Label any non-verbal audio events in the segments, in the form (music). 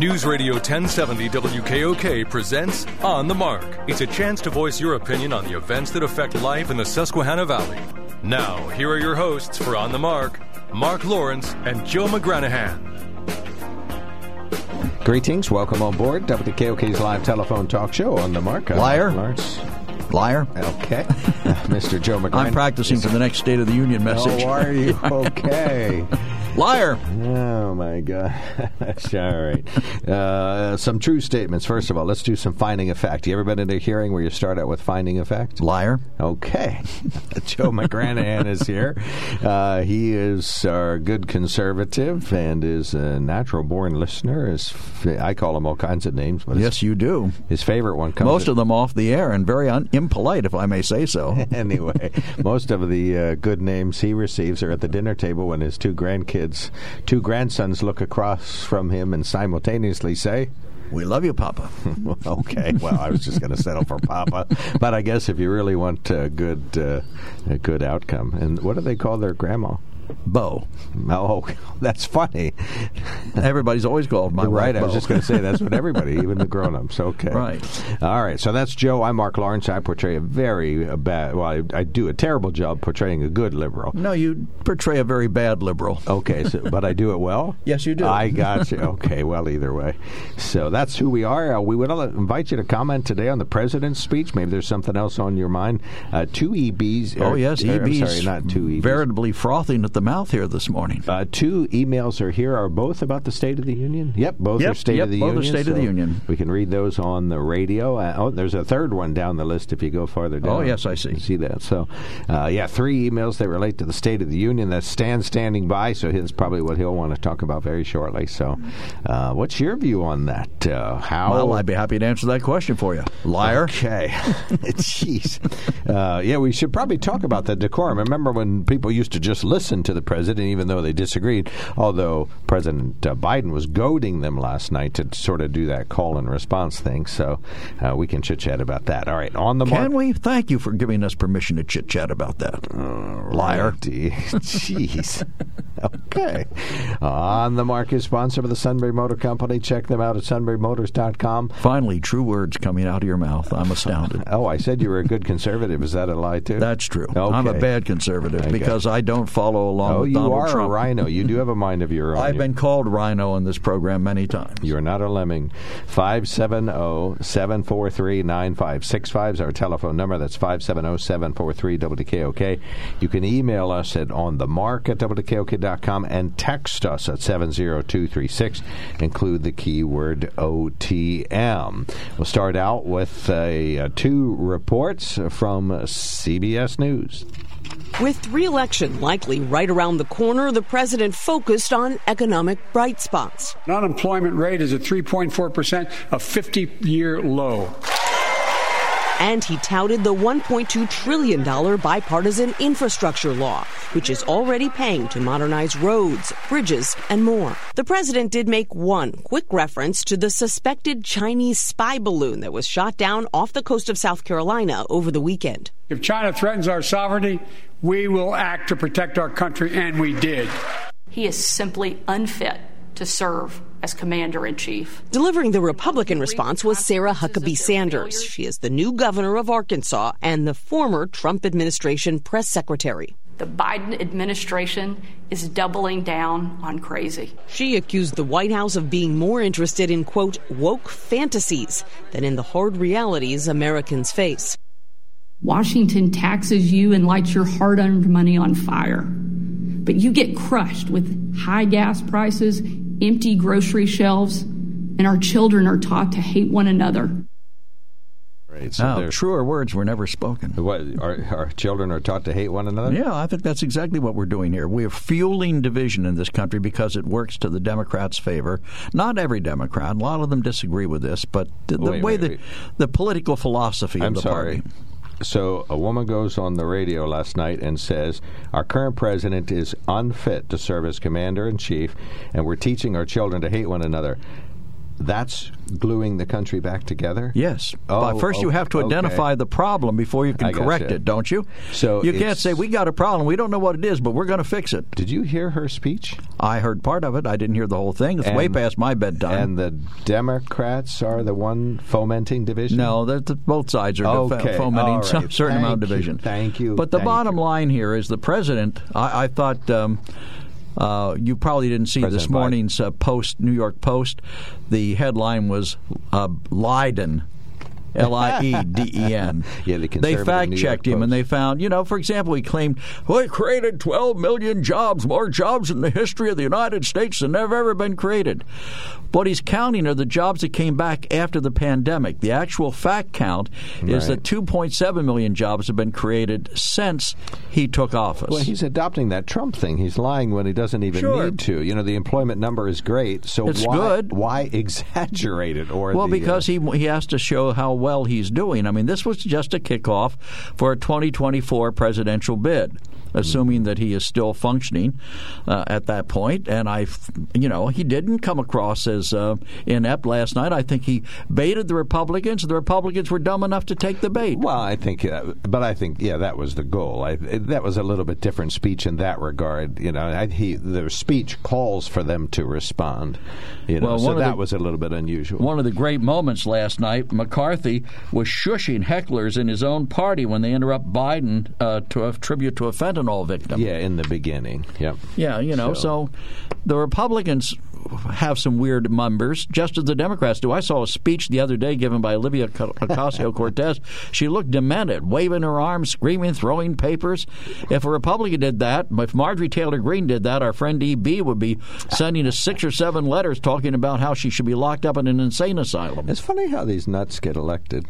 News Radio 1070 WKOK presents On the Mark. It's a chance to voice your opinion on the events that affect life in the Susquehanna Valley. Now, here are your hosts for On the Mark Mark Lawrence and Joe McGranahan. Greetings. Welcome on board WKOK's live telephone talk show on the Mark. I'm Liar. Lawrence. Liar. Okay. (laughs) (laughs) Mr. Joe McGranahan. I'm practicing for the next State of the Union message. Oh, are you? (laughs) Okay. Liar. Oh my God! (laughs) all right. Uh, some true statements. First of all, let's do some finding of fact. You ever been in a hearing where you start out with finding of fact? Liar. Okay. (laughs) Joe McGranahan is here. Uh, he is our good conservative and is a natural born listener. Is I call him all kinds of names, but Yes, you do. his favorite one comes. Most of them off the air and very un- impolite, if I may say so. (laughs) anyway, most of the uh, good names he receives are at the dinner table when his two grandkids, two grandsons, look across from him and simultaneously say, We love you, Papa. (laughs) "Okay, well, I was just going to settle for Papa, but I guess if you really want a good, uh, a good outcome, and what do they call their grandma? Bo. Oh, that's funny. Everybody's always called my right, I was just going to say that's what everybody, even the (laughs) grown-ups. Okay, Right. All right, so that's Joe. I'm Mark Lawrence. I portray a very uh, bad. Well, I, I do a terrible job portraying a good liberal. No, you portray a very bad liberal. Okay, so, but I do it well. (laughs) Yes, you do. I got you. Okay, well, either way. So that's who we are. Uh, we would invite you to comment today on the president's speech. Maybe there's something else on your mind. Uh, two EBs. Oh, or- yes, or, I'm EB's sorry, not two EBs. veritably frothing at the mouth here this morning. uh, two emails are here. Are both about the State of the Union? Yep, both Yep, are State yep, of the both are Union. State of the Union. We can read those on the radio. Uh, oh, there's a third one down the list if you go farther down. Oh, yes, I see. You see that. So, uh, yeah, three emails that relate to the State of the Union. That's Stan standing by, so that's probably what he'll want to talk about very shortly. So, uh, what's your view on that? Uh, how? Well, I'd be happy to answer that question for you. Liar. Okay. (laughs) Jeez. Uh, yeah, we should probably talk about the decorum. Remember when people used to just listen to the president, even though they disagreed? Although President uh, Biden was goading them last night to sort of do that call and response thing. So uh, we can chit chat about that. All right. On the mark. Can we? Thank you for giving us permission to chit chat about that. Liar. Righty. (laughs) Jeez. okay. On the mark is sponsored by the Sunbury Motor Company. Check them out at sunburymotors.com. Finally, true words coming out of your mouth. I'm astounded. (laughs) Oh, I said you were a good conservative. Is that a lie, too? That's true. I'm a bad conservative Okay. because I don't follow along Oh, with you Donald are Trump. a rhino. You do have a mind of your own. I've been called rhino in this program many times. You are not a lemming. oh, 570-743-9565 is our telephone number. That's oh, 570-743-WKOK. You can email us at onthemark at WKOK.com and text us at 70236. Include the keyword OTM. We'll start out with uh, two reports from CBS News. With re-election likely right around the corner, the president focused on economic bright spots. Unemployment rate is at 3.4%, a 50 year low. And he touted the $1.2 trillion bipartisan infrastructure law, which is already paying to modernize roads, bridges, and more. The president did make one quick reference to the suspected Chinese spy balloon that was shot down off the coast of South Carolina over the weekend. If China threatens our sovereignty, we will act to protect our country, and we did. He is simply unfit to serve as commander in chief. Delivering the Republican response was Sarah Huckabee Sanders. She is the new governor of Arkansas and the former Trump administration press secretary. The Biden administration is doubling down on crazy. She accused the White House of being more interested in, quote, woke fantasies than in the hard realities Americans face. Washington taxes you and lights your hard earned money on fire. But you get crushed with high gas prices, empty grocery shelves, and our children are taught to hate one another. Right. So oh, Now, truer words were never spoken. what, our, our children are taught to hate one another? Yeah, I think that's exactly what we're doing here. We're fueling division in this country because it works to the Democrats' favor. Not every Democrat. A lot of them disagree with this, but the, the Wait, way wait, the wait. the political philosophy I'm of the sorry. party. So a woman goes on the radio last night and says, Our current president is unfit to serve as commander in chief, and we're teaching our children to hate one another. That's gluing the country back together? Yes. Oh, but first, you have to okay. identify the problem before you can I correct it, don't you? So you can't say we got a problem. We don't know what it is, but we're going to fix it. Did you hear her speech? I heard part of it. I didn't hear the whole thing. It's way past my bedtime. And the Democrats are the one fomenting division? No, that the, both sides are Okay, fomenting all some right. certain amount of Thank you, division. thank you, But the thank bottom you. line here is the president. I, I thought. Um, uh, you probably didn't see this President Biden. morning's uh, Post, New York Post. The headline was uh, Leiden, (laughs) L I E D E N. (laughs) Yeah, the They fact checked him and they found, you know, for example, he claimed, it created 12 million jobs, more jobs in the history of the United States than have ever been created. What he's counting are the jobs that came back after the pandemic. The actual fact count is Right. that 2.7 million jobs have been created since he took office. Well, he's adopting that Trump thing. He's lying when he doesn't even Sure. need to. You know, the employment number is great, so It's why, good. (laughs) why exaggerate it? Or Well, the, uh, because he he has to show how well he's doing. I mean, this was just a kickoff for a 2024 presidential bid, assuming that he is still functioning uh, at that point. And I, you know, he didn't come across as uh, inept last night. I think he baited the Republicans. The Republicans were dumb enough to take the bait. Well, I think, uh, but I think, yeah, that was the goal. I, that was a little bit different speech in that regard. You know, I, he the speech calls for them to respond. You know, Well, so that the- was a little bit unusual. One of the great moments last night, McCarthy was shushing hecklers in his own party when they interrupt Biden uh, to a tribute to a fentanyl victim. yeah, in the beginning. Yep. Yeah, you know, So- so, the Republicans have some weird members, just as the Democrats do. I saw a speech the other day given by Olivia Ocasio Cortez. (laughs) She looked demented, waving her arms, screaming, throwing papers. If a Republican did that, if Marjorie Taylor Greene did that, our friend EB would be sending us six or seven letters talking about how she should be locked up in an insane asylum. It's funny how these nuts get elected.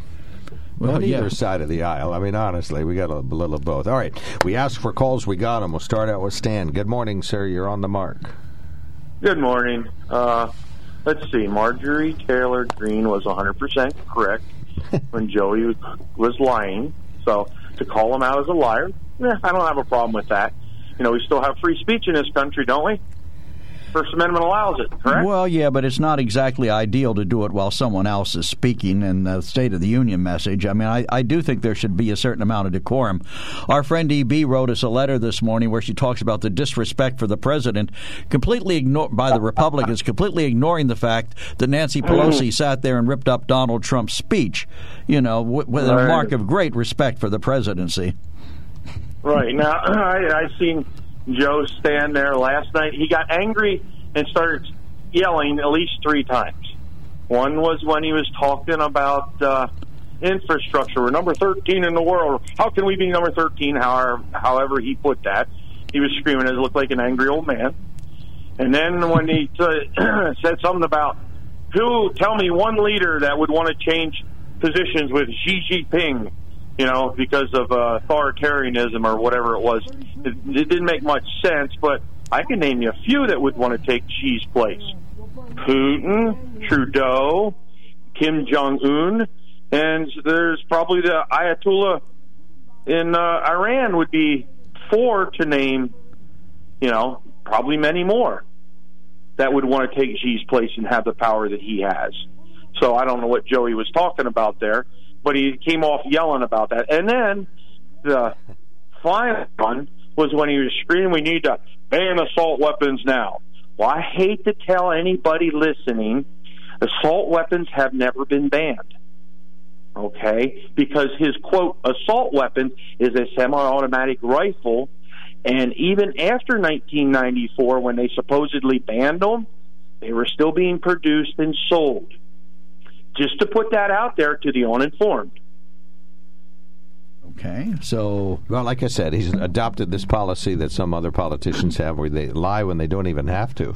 Well, on either yeah. side of the aisle. I mean, honestly, we got a little of both. All right, we asked for calls, we got them. We'll start out with Stan. Good morning, sir. You're on the mark. Good morning. Uh, let's see. Marjorie Taylor Greene was 100% correct (laughs) when Joey was lying. So to call him out as a liar, eh, I don't have a problem with that. You know, we still have free speech in this country, don't we? First Amendment allows it, correct? Well, yeah, but it's not exactly ideal to do it while someone else is speaking in the State of the Union message. I mean, I, I do think there should be a certain amount of decorum. Our friend EB wrote us a letter this morning where she talks about the disrespect for the president, completely ignored by the Republicans, completely ignoring the fact that Nancy mm-hmm. Pelosi sat there and ripped up Donald Trump's speech, you know, with, with a mark of great respect for the presidency. Right now, (clears throat) I, I've seen Joe stand there last night. He got angry and started yelling at least three times. One was when he was talking about uh, infrastructure. We're number thirteen in the world. How can we be number thirteen? However, however he put that, he was screaming. It looked like an angry old man. And then when he t- (clears throat) said something about who, tell me one leader that would want to change positions with Xi Jinping, you know, because of uh, authoritarianism or whatever it was. It, it didn't make much sense, but I can name you a few that would want to take Xi's place. Putin, Trudeau, Kim Jong Un, and there's probably the Ayatollah in uh, Iran would be four to name, you know, probably many more that would want to take Xi's place and have the power that he has. So I don't know what Joey was talking about there, but he came off yelling about that. And then the final one was when he was screaming, "We need to ban assault weapons now." Well, I hate to tell anybody listening, assault weapons have never been banned. Okay, because his quote assault weapon is a semi-automatic rifle, and even after 1994, when they supposedly banned them, they were still being produced and sold. Just to put that out there to the uninformed. Okay, so Well, like I said, he's adopted this policy that some other politicians have where they lie when they don't even have to.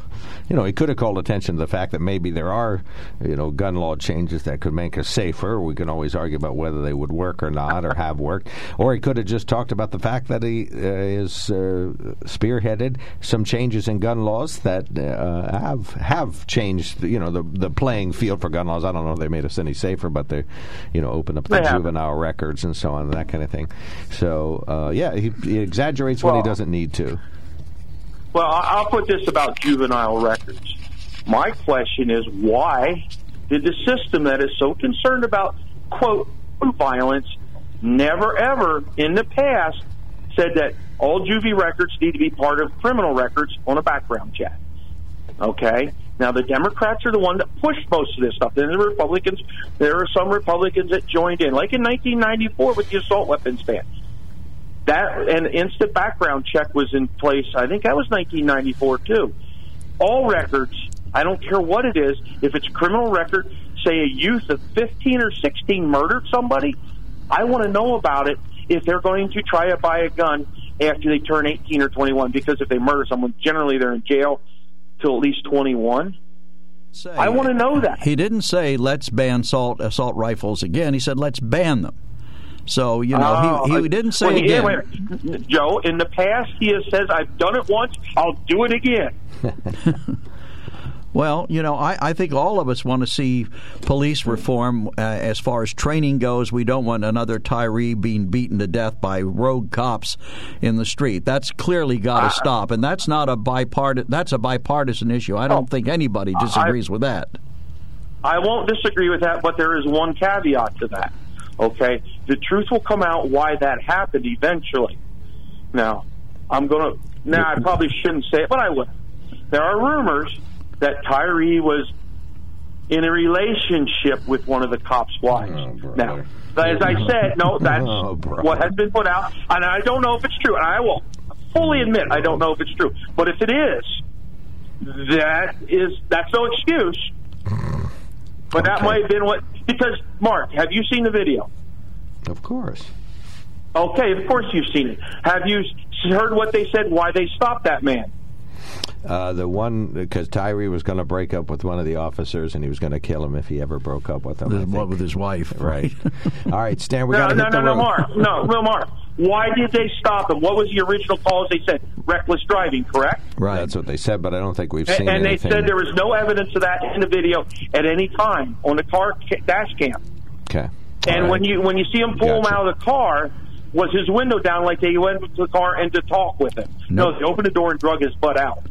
You know, he could have called attention to the fact that maybe there are, you know, gun law changes that could make us safer. We can always argue about whether they would work or not or have worked. Or he could have just talked about the fact that he uh, is uh, spearheaded some changes in gun laws that uh, have have changed, you know, the the playing field for gun laws. I don't know if they made us any safer, but they, you know, opened up the They haven't. juvenile records and so on and that kind of thing. So uh, yeah, he, he exaggerates when he doesn't need to. Well, I'll put this about juvenile records. My question is why did the system that is so concerned about, quote, violence never ever in the past said that all juvie records need to be part of criminal records on a background check? Okay? Now, the Democrats are the one that pushed most of this stuff. Then the Republicans, there are some Republicans that joined in, like in 1994 with the assault weapons ban that an instant background check was in place. I think that was 1994 too. All records, I don't care what it is, if it's a criminal record, say a youth of 15 or 16 murdered somebody, I want to know about it if they're going to try to buy a gun after they turn 18 or 21 because if they murder someone, generally they're in jail till at least 21. Say- I want to know that. He didn't say let's ban assault assault rifles again. He said let's ban them. So you know Oh, he, he didn't say well, again. Joe, in the past, he has says, "I've done it once. I'll do it again." (laughs) Well, you know, I, I think all of us want to see police reform uh, as far as training goes. We don't want another Tyre being beaten to death by rogue cops in the street. That's clearly got to stop, and that's not a bipartisan. That's a bipartisan issue. I don't think anybody disagrees with that. I won't disagree with that, but there is one caveat to that. Okay, the truth will come out why that happened eventually. Now, I'm gonna. Now, I probably shouldn't say it, but I will. There are rumors that Tyre was in a relationship with one of the cops' wives. Oh, now, as I said, no, that's (laughs) Oh, what has been put out, and I don't know if it's true. And I will fully admit I don't know if it's true. But if it is, that is that's no excuse. But that might have been what because Mark, have you seen the video? Of course. Okay, of course you've seen it. Have you heard what they said? Why they stopped that man? Uh, the one because Tyre was going to break up with one of the officers, and he was going to kill him if he ever broke up with him. I What with his wife, Right. (laughs) All right, Stan. We no, got to no, hit no, the no, road. Mark. No, no, Mark. Why did they stop him? What was the original cause? They said reckless driving, correct? Right. That's what they said, but I don't think we've seen and they said there was no evidence of that in the video at any time on the car ca- dash cam. Okay. And All right. when you when you see him pull him out of the car, was his window down like they went to the car and to talk with him? Nope. No, they opened the door and drug his butt out.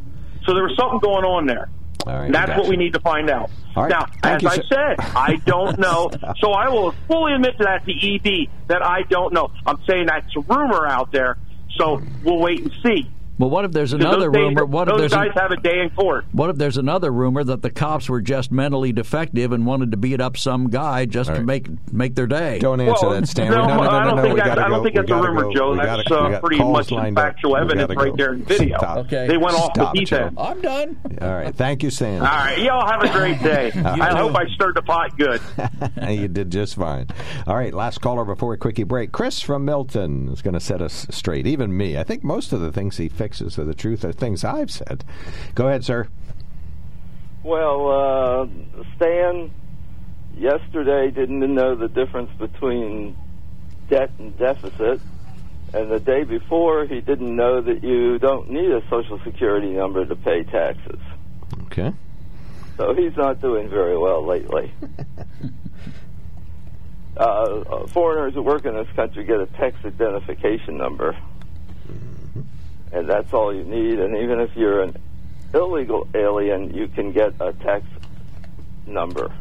So there was something going on there. Right, that's gotcha. what we need to find out. Right. Now, as you, I said, I don't know. (laughs) so I will fully admit to that to ED that I don't know. I'm saying that's a rumor out there. So we'll wait and see. Well, what if there's another those days- rumor? What if those there's guys an- have a day in court? What if there's another rumor that the cops were just mentally defective and wanted to beat up some guy just All to make make their day? Don't answer Well, that, Stan. no, no, no, no, I no, don't no, think we that's, gotta I don't think We that's a gotta rumor, go. Joe. We That's gotta- we uh, pretty much factual evidence right there in video. Stop. Okay. They went off Stop, the deep Joe. I'm done. All right. Thank you, Stan. All right, y'all have a great (laughs) day. I too. hope I stirred the pot good. (laughs) you did just fine. All right, last caller before a quickie break. Chris from Milton is going to set us straight. Even me. I think most of the things he fixes are the truth, are things I've said. Go ahead, sir. Well, uh, Stan yesterday didn't know the difference between debt and deficit, and the day before he didn't know that you don't need a Social Security number to pay taxes. Okay. So he's not doing very well lately. (laughs) uh, uh, foreigners who work in this country get a tax identification number, and that's all you need. And even if you're an illegal alien, you can get a tax number.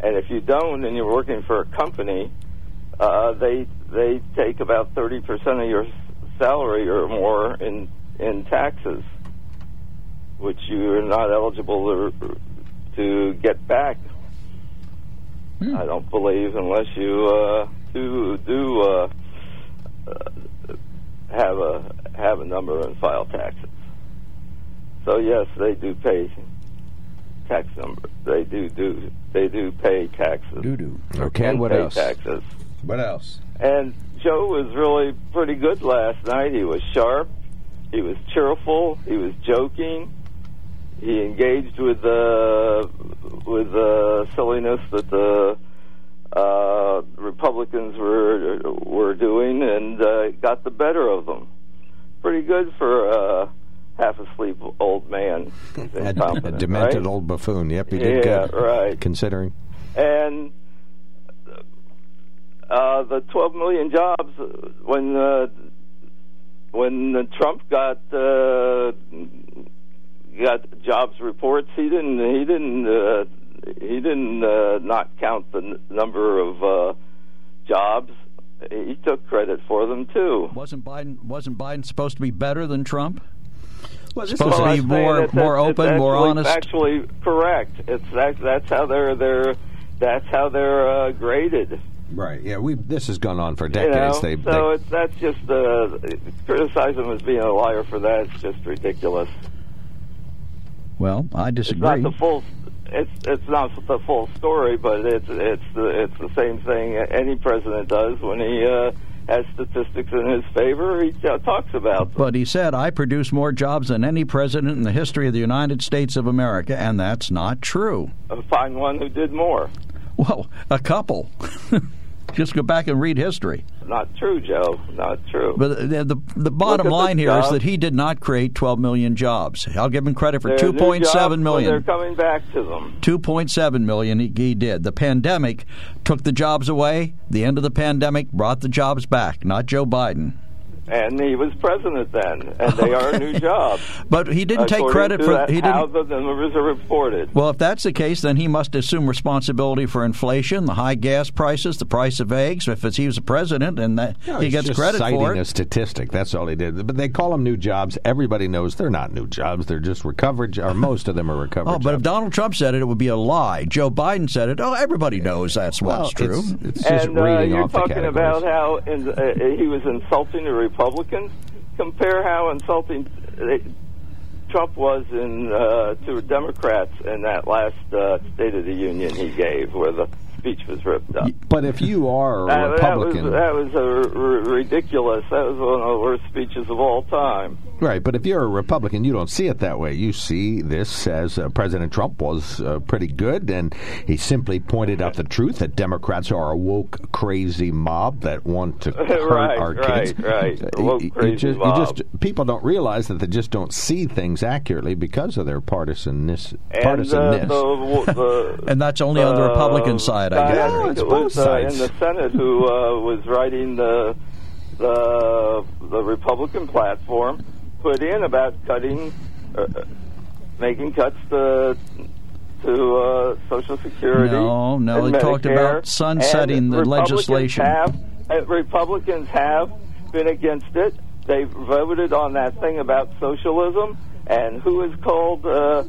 And if you don't, and you're working for a company, uh, they they take about thirty percent of your salary or more in in taxes, which you're not eligible to to get back. I don't believe unless you uh, do do uh, uh, have a have a number and file taxes. So yes, they do pay tax number. They do do they do pay taxes. Doo doo. Okay, and what pay else? taxes. What else? And Joe was really pretty good last night. He was sharp. He was cheerful. He was joking. He engaged with the with the silliness that the uh, Republicans were were doing, and uh, got the better of them. Pretty good for a half asleep old man. A, a demented right? old buffoon. Yep, he did Yeah, good. right. Considering. And uh, the 12 million jobs uh, when uh, when uh, Trump got uh, got jobs reports. He didn't. He didn't. He didn't uh, not count the n- number of uh, jobs. He took credit for them too. Wasn't Biden wasn't Biden supposed to be better than Trump? Well, this Supposed is to be I'm saying more it's- more it's open, more actually honest. Actually, correct. It's that, that's how they're they're that's how they're uh, graded. right. Yeah, we this has gone on for You decades. know? they, so they it's that's just uh, criticize him as being a liar for that. It's just ridiculous. Well, I disagree. It's disagree. not the full. It's it's not the full story, but it's it's the it's the same thing any president does when he uh, has statistics in his favor. He uh, talks about them. But he said, I produce more jobs than any president in the history of the United States of America, and that's not true. Find one who did more. Well, a couple. (laughs) Just go back and read history. Not true, Joe. Not true. But the, the, the bottom line here is that he did not create 12 million jobs. I'll give him credit for They're new 2.7 jobs, but They're coming back to them. 2.7 million he, he did. The pandemic took the jobs away. The end of the pandemic brought the jobs back, not Joe Biden. And he was president then, and they are new (laughs) jobs. But he didn't take credit to for that, he didn't the numbers are reported. Well, if that's the case, then he must assume responsibility for inflation, the high gas prices, the price of eggs. If it's, he was the president, and that No, he he's gets just credit citing for a statistic. That's all he did. But they call them new jobs. Everybody knows they're not new jobs. They're just recovered, or most of them are recovered. (laughs) Oh, but if. Donald Trump said it, it would be a lie. Joe Biden said it. Oh, everybody knows that's well, what's true. It's, it's just and uh, reading you're off the talking categories. about how in, uh, he was insulting the Republicans. Compare how insulting uh, Trump was in uh, to Democrats in that last uh, State of the Union he gave, where the speech was ripped up. But if you are a That, that was Republican, that was a r- ridiculous. That was one of the worst speeches of all time. Right? But if you're a Republican, you don't see it that way. You see this as uh, President Trump was uh, pretty good, and he simply pointed out the truth that Democrats are a woke, crazy mob that want to (laughs) hurt Right, our right, kids. right. Uh, A woke, you- you crazy just, you mob. just people don't realize that they just don't see things accurately because of their partisanness. And partisanness. uh, the, the (laughs) And that's only on the uh, Republican side, I guess. Yeah, it's it both was uh, sides. in the Senate who uh, was writing the the the Republican platform put in about cutting, uh, making cuts to to uh, Social Security. No, no, they talked about sunsetting the Republicans legislation. Have, uh, Republicans have been against it. They voted on that thing about socialism, and who is called uh,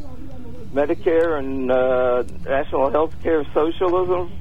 Medicare and uh, national health care socialism?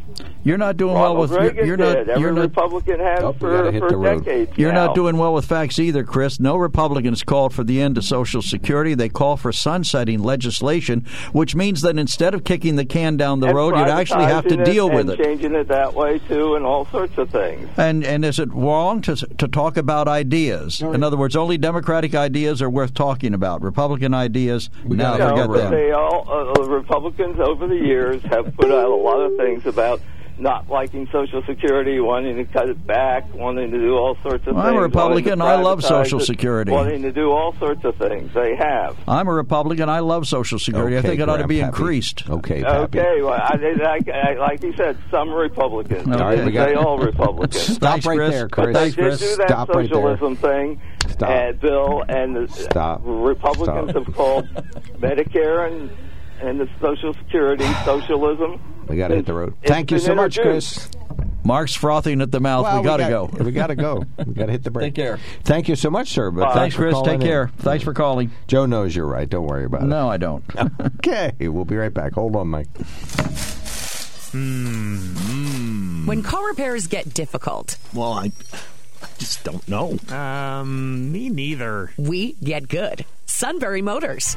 You're not doing well with Reagan you're, you're not Every you're not Republican has Oh, for, hit for the road. decades. You're now. not doing well with facts either, Chris. No Republicans called for the end of Social Security. They call for sunsetting legislation, which means that instead of kicking the can down the And road, you'd actually have to deal it with and it. changing it that way too, and all sorts of things. And and is it wrong to to talk about ideas? In other words, only Democratic ideas are worth talking about. Republican ideas, now gotta No, forget them. they all uh, Republicans over the years have put out a lot of things about not liking Social Security, wanting to cut it back, wanting to do all sorts of Well, things. I'm a Republican. I love privatize Social it, Security. Wanting to do all sorts of things. They have. I'm a Republican. I love Social Security. I think it ought to be Grandpappy. increased. Okay, Pappy. Okay, well, I, I, I, like he said, some Republicans. All right, we got- They all Republicans. (laughs) Stop Thanks, right Chris. there, But Chris. they Thanks, did Chris. do that Stop right there. socialism thing, Stop. and Bill, and the uh, Stop. Republicans Stop. have called Medicare and and the Social Security socialism. We got to hit the road. Thank you so much, introduced. Chris. Mark's frothing at the mouth. Well, we got to got- go. (laughs) We got to go. We got to hit the break. Take care. Thank you so much, sir. But Thanks, for Chris. calling Take in. care. Thanks for calling. Joe knows you're right. Don't worry about it. No, I don't. (laughs) Okay, we'll be right back. Hold on, Mike. When car repairs get difficult, Well, I, I just don't know. Um, me neither. we get good. Sunbury Motors.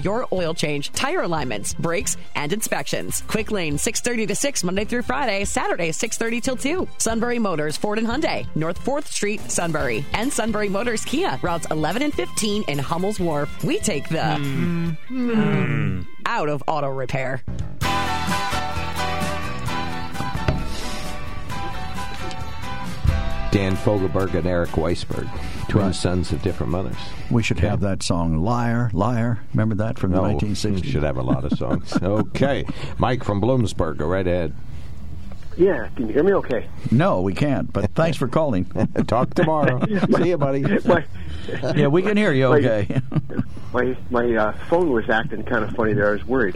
your oil change, tire alignments, brakes, and inspections. Quick Lane, 630 to 6, Monday through Friday, Saturday, 630 till 2. Sunbury Motors, Ford and Hyundai, North 4th Street, Sunbury. And Sunbury Motors Kia, routes 11 and 15 in Hummel's Wharf. We take the Mm. mm, out of auto repair. Dan Fogelberg and Eric Weisberg, twin sons of different mothers. We should have that song "Liar, Liar." Remember that from the No, 1960s? we should have a lot of songs. (laughs) okay, Mike from Bloomsburg, go right ahead. Yeah, can you hear me okay? No, we can't. But thanks for calling. (laughs) Talk tomorrow. (laughs) See you, buddy. My, yeah, we can hear you. My- Okay. my my uh, phone was acting kind of funny there. I was worried.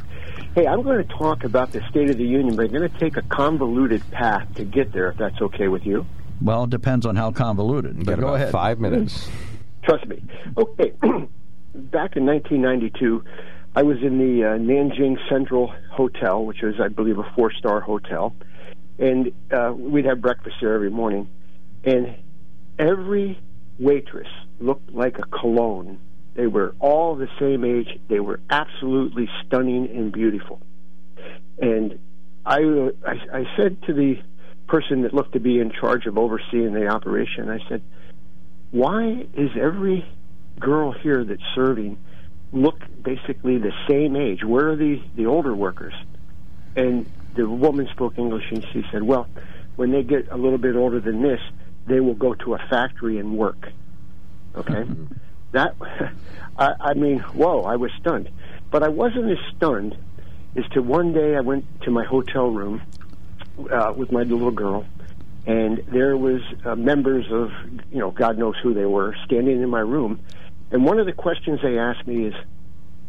Hey, I'm going to talk about the State of the Union, but I'm going to take a convoluted path to get there, if that's okay with you. Well, it depends on how convoluted. But Got go ahead. five minutes. Trust me. Okay. (clears throat) Back in 1992, I was in the uh, Nanjing Central Hotel, which was, I believe, a four star hotel. And uh, we'd have breakfast there every morning. And every waitress looked like a cologne. They were all the same age. They were absolutely stunning and beautiful. And I, I, I said to the person that looked to be in charge of overseeing the operation, I said, why is every girl here that's serving look basically the same age? Where are the, the older workers? And the woman spoke English and she said, well, when they get a little bit older than this, they will go to a factory and work. Okay? Mm-hmm. That, (laughs) I, I mean, whoa, I was stunned. But I wasn't as stunned as to one day I went to my hotel room uh, with my little girl, and there was uh, members of, you know, God knows who they were, standing in my room. And one of the questions they asked me is,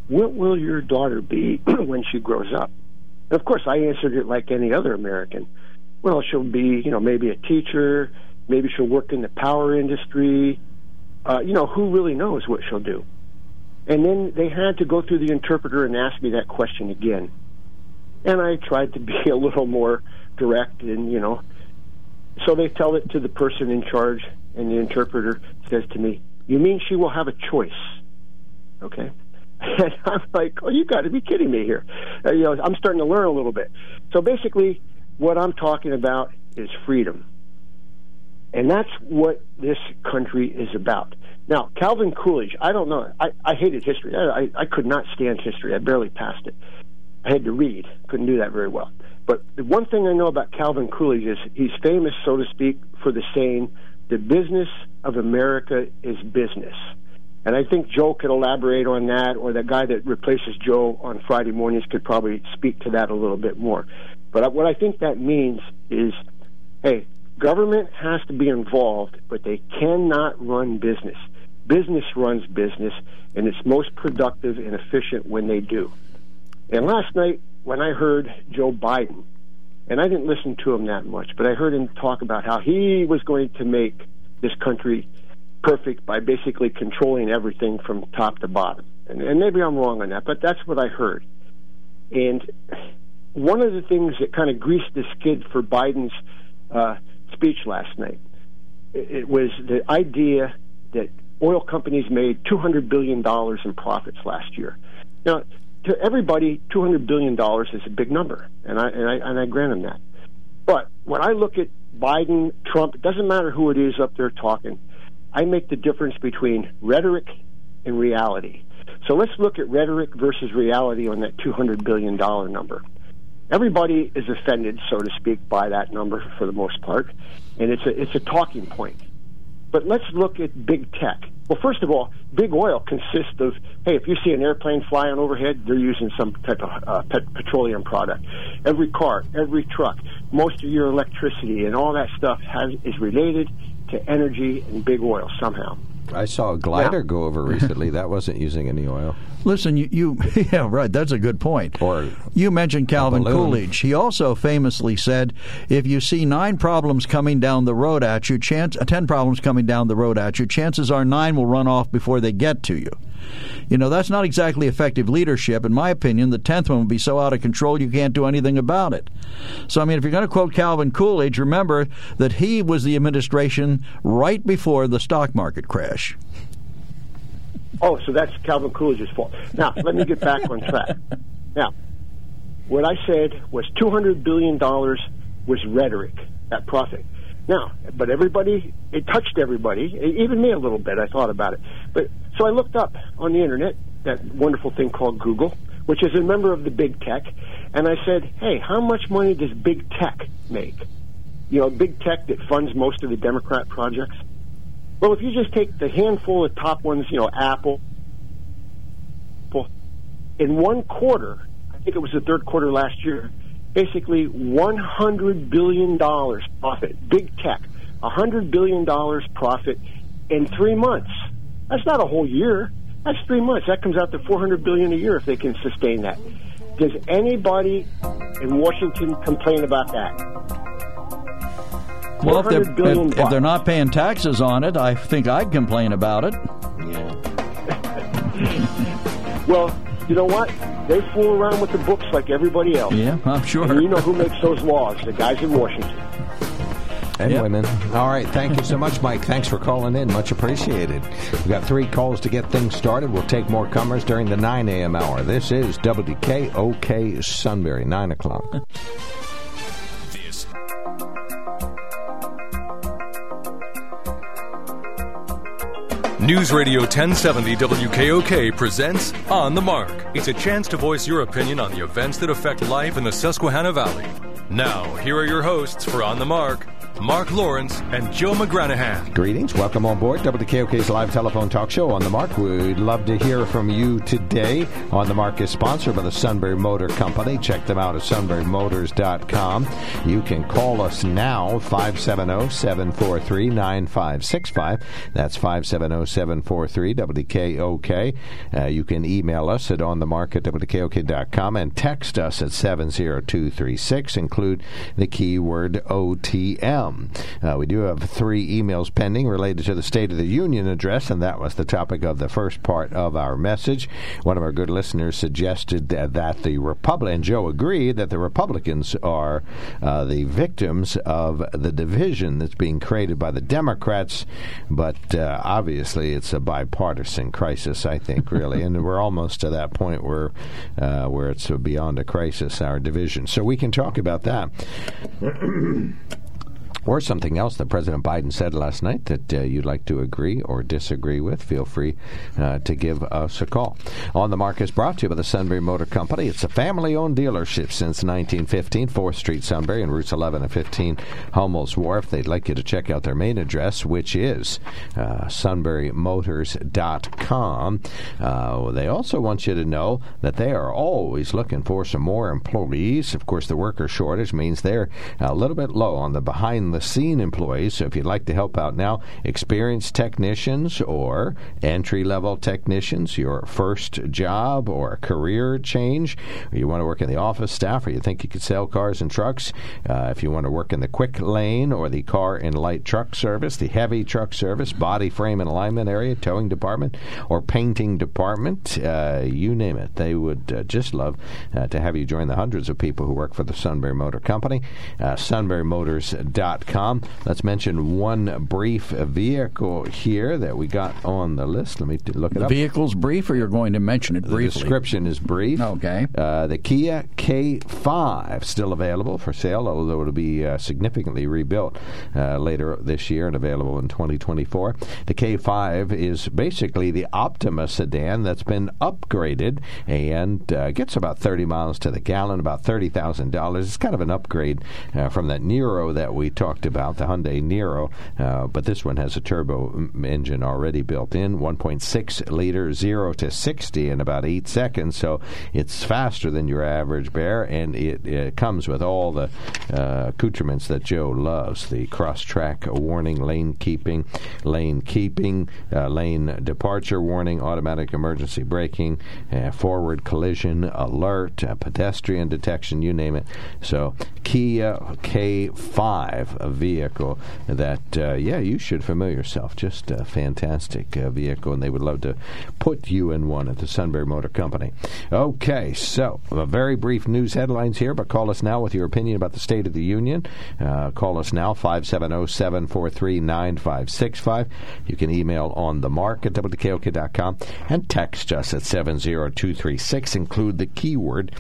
what will your daughter be (clears throat) when she grows up? And of course, I answered it like any other American. Well, she'll be, you know, maybe a teacher, maybe she'll work in the power industry. Uh, you know, who really knows what she'll do? And then they had to go through the interpreter and ask me that question again. And I tried to be (laughs) a little more direct and, you know, so they tell it to the person in charge, and the interpreter says to me, You mean she will have a choice? Okay. (laughs) And I'm like, Oh, you got to be kidding me here. Uh, you know, I'm starting to learn a little bit. So basically, what I'm talking about is freedom. And that's what this country is about. Now, Calvin Coolidge, I don't know. I, I hated history. I, I, I could not stand history. I barely passed it. I had to read. Couldn't do that very well. But the one thing I know about Calvin Coolidge is he's famous, so to speak, for the saying, the business of America is business. And I think Joe could elaborate on that, or the guy that replaces Joe on Friday mornings could probably speak to that a little bit more. But what I think that means is, hey, government has to be involved, but they cannot run business. Business runs business, and it's most productive and efficient when they do. And last night, when I heard Joe Biden, and I didn't listen to him that much, but I heard him talk about how he was going to make this country perfect by basically controlling everything from top to bottom. And, and maybe I'm wrong on that, but that's what I heard. And one of the things that kind of greased the skid for Biden's uh, speech last night, it, it was the idea that oil companies made $200 billion in profits last year. Now, to everybody, $200 billion is a big number, and I, and I, and I grant them that. But when I look at Biden, Trump, it doesn't matter who it is up there talking, I make the difference between rhetoric and reality. So let's look at rhetoric versus reality on that $200 billion number. Everybody is offended, so to speak, by that number for the most part, and it's a, it's a talking point. But let's look at big tech. Well, first of all, big oil consists of hey, if you see an airplane flying overhead, they're using some type of uh, pet- petroleum product. Every car, every truck, most of your electricity, and all that stuff has is related to energy and big oil somehow. I saw a glider go over (laughs) recently. That wasn't using any oil. Listen, you, you (laughs) yeah, right. That's a good point. Or you mentioned Calvin. Coolidge. He also famously said, "If you see nine problems coming down the road at you, chance uh, ten problems coming down the road at you, chances are nine will run off before they get to you." You know, that's not exactly effective leadership. In my opinion, the tenth one would be so out of control you can't do anything about it. So, I mean, if you're going to quote Calvin Coolidge, remember that he was the administration right before the stock market crash. Oh, so that's Calvin Coolidge's fault. Now, let me get back on track. Now, what I said was $200 billion was rhetoric, that profit. Now, but everybody, it touched everybody, even me a little bit. I thought about it. But so I looked up on the internet that wonderful thing called Google, which is a member of the big tech, and I said, hey, how much money does big tech make? You know, big tech that funds most of the Democrat projects. Well, if you just take the handful of top ones, you know, Apple, in one quarter, I think it was the third quarter last year, basically $100 billion profit, big tech, $100 billion profit in three months. That's not a whole year. That's three months. That comes out to $400 billion a year if they can sustain that. Does anybody in Washington complain about that? Well, if they're, if, if they're not paying taxes on it, I think I'd complain about it. Yeah. (laughs) well, you know what? They fool around with the books like everybody else. Yeah, I'm sure. And you know who makes those laws? The guys in Washington. And yep. women. All right. Thank you so much, Mike. Thanks for calling in. Much appreciated. We've got three calls to get things started. We'll take more comers during the 9 a.m. hour. This is WDKOK Sunbury, 9 o'clock. (laughs) News Radio 1070 WKOK presents On the Mark. It's a chance to voice your opinion on the events that affect life in the Susquehanna Valley. Now, here are your hosts for On the Mark, Mark Lawrence, and Joe McGranahan. Greetings. Welcome on board WKOK's live telephone talk show on the Mark. We'd love to hear from you today. On the Mark is sponsored by the Sunbury Motor Company. Check them out at sunburymotors.com. You can call us now, 570 743 9565. That's 570 743 WKOK. Uh, you can email us at onthemark at WKOK.com and text us at 70236. Include the keyword OTM. Uh, we do have three emails pending related to the State of the Union address, and that was the topic of the first part of our message. One of our good listeners suggested that, that the Republic, and Joe agreed that the Republicans are uh, the victims of the division that's being created by the Democrats, but uh, obviously it's a bipartisan crisis, I think, really, and we're almost to that point where uh, where it's beyond a crisis, our division. So we can talk about that. Or something else that President Biden said last night that uh, you'd like to agree or disagree with, feel free uh, to give us a call. On the Mark is brought to you by the Sunbury Motor Company. It's a family owned dealership since 1915, 4th Street, Sunbury, and routes 11 and 15, Hummel's Wharf. They'd like you to check out their main address, which is uh, sunburymotors.com. Uh, they also want you to know that they are always looking for some more employees. Of course, the worker shortage means they're a little bit low on the behind the scene employees. So if you'd like to help out now, experienced technicians or entry level technicians, your first job or career change, or you want to work in the office staff, or you think you could sell cars and trucks, uh, if you want to work in the quick lane or the car and light truck service, the heavy truck service, body frame and alignment area, towing department, or painting department, uh, you name it. They would uh, just love uh, to have you join the hundreds of people who work for the Sunbury Motor Company. Uh, SunburyMotors.com Let's mention one brief vehicle here that we got on the list. Let me look it the up. Vehicle's brief, or you're going to mention it briefly? The description is brief. Okay. Uh, the Kia K5 still available for sale, although it'll be uh, significantly rebuilt uh, later this year and available in 2024. The K5 is basically the Optima sedan that's been upgraded and uh, gets about 30 miles to the gallon, about $30,000. It's kind of an upgrade uh, from that Niro that we talked talked about, the Hyundai Niro, uh, but this one has a turbo engine already built in, 1.6 liter, 0 to 60 in about 8 seconds, so it's faster than your average bear, and it, it comes with all the uh, accoutrements that Joe loves the cross track warning, lane keeping, lane keeping, uh, lane departure warning, automatic emergency braking, uh, forward collision alert, uh, pedestrian detection, you name it. So, Kia K5 vehicle that, uh, yeah, you should familiar yourself. Just a fantastic uh, vehicle, and they would love to put you in one at the Sunbury Motor Company. Okay, so a very brief news headlines here, but call us now with your opinion about the State of the Union. Uh, call us now, 570 743 9565. You can email on the mark at WKOK.com and text us at 70236. Include the keyword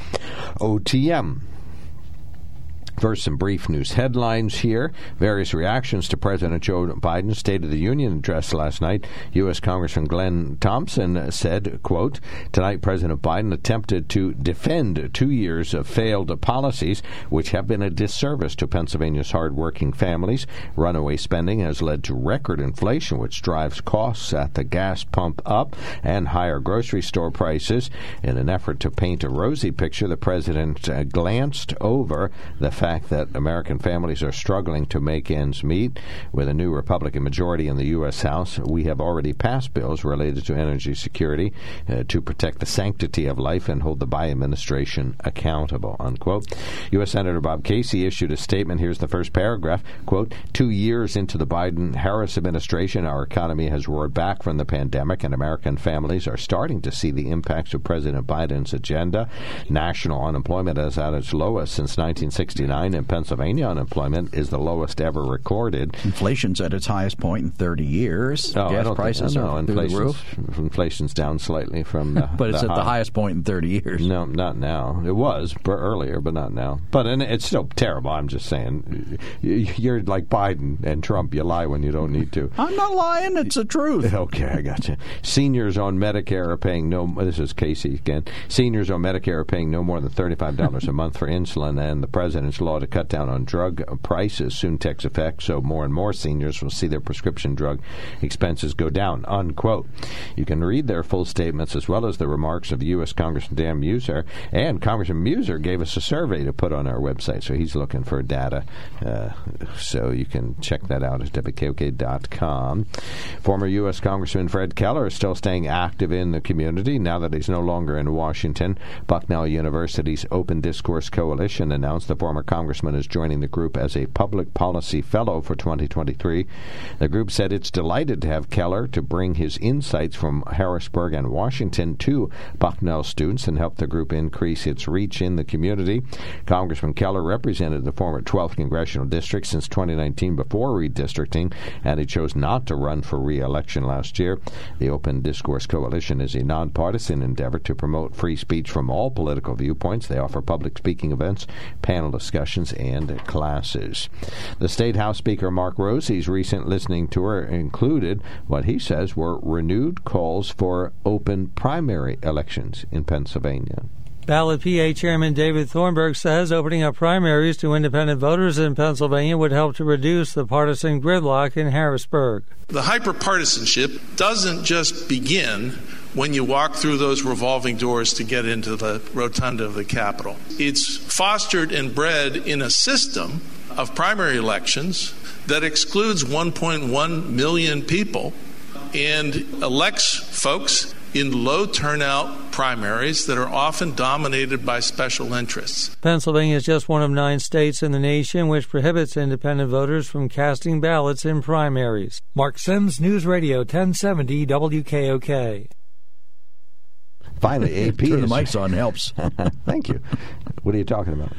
OTM. First, some brief news headlines here. Various reactions to President Joe Biden's State of the Union address last night. U.S. Congressman Glenn Thompson said, quote, Tonight, President Biden attempted to defend two years of failed policies which have been a disservice to Pennsylvania's hardworking families. Runaway spending has led to record inflation, which drives costs at the gas pump up and higher grocery store prices. In an effort to paint a rosy picture, the president uh, glanced over the fact that American families are struggling to make ends meet. With a new Republican majority in the U.S. House, we have already passed bills related to energy security uh, to protect the sanctity of life and hold the Biden administration accountable. Unquote. U.S. Senator Bob Casey issued a statement. Here's the first paragraph. Quote, two years into the Biden-Harris administration, our economy has roared back from the pandemic and American families are starting to see the impacts of President Biden's agenda. National unemployment is at its lowest since 1969 in Pennsylvania, unemployment is the lowest ever recorded. Inflation's at its highest point in 30 years. Oh, Gas prices think, no, are no, through the roof. inflation's, down slightly from the, (laughs) But it's the at high. the highest point in 30 years. No, not now. It was earlier, but not now. But and it's still terrible. I'm just saying, you're like Biden and Trump. You lie when you don't need to. I'm not lying. It's the truth. Okay, I got you. Seniors on Medicare are paying no. This is Casey again. Seniors on Medicare are paying no more than thirty-five dollars a month for insulin, and the president's law to cut down on drug prices soon takes effect. So more and more seniors will see their prescription drug expenses go down. Unquote. You can read their full statements as well as the remarks of U.S. Congressman Dan Meuser, and Congressman Meuser gave us a survey to put on our website. So he's looking for data. Uh, so you can check that out at wkok.com. Former U.S. Congressman Fred Keller is still staying active in the community now that he's no longer in Washington. Bucknell University's Open Discourse Coalition announced the former congressman is joining the group as a public policy fellow for 2023. The group said it's delighted to have Keller to bring his insights from Harrisburg and Washington to Bucknell students and help the group increase its reach in the community. Congressman Keller represented the former 12th congressional district since 2019 before redistricting, and he chose not to run for re-election last year. The Open Discourse Coalition is a nonpartisan endeavor to promote free speech from all political viewpoints. They offer public speaking events, panel discussions, and classes. The State House Speaker Mark Rozzi's recent listening tour included what he says were renewed calls for open primary elections in Pennsylvania. Ballot PA Chairman David Thornburgh says opening up primaries to independent voters in Pennsylvania would help to reduce the partisan gridlock in Harrisburg. The hyperpartisanship doesn't just begin when you walk through those revolving doors to get into the rotunda of the Capitol. It's fostered and bred in a system of primary elections that excludes 1.1 million people and elects folks in low turnout primaries that are often dominated by special interests. Pennsylvania is just one of nine states in the nation which prohibits independent voters from casting ballots in primaries. Mark Sims, News Radio 1070 WKOK. Finally, AP Turn the mics on helps. (laughs) Thank you. What are you talking about?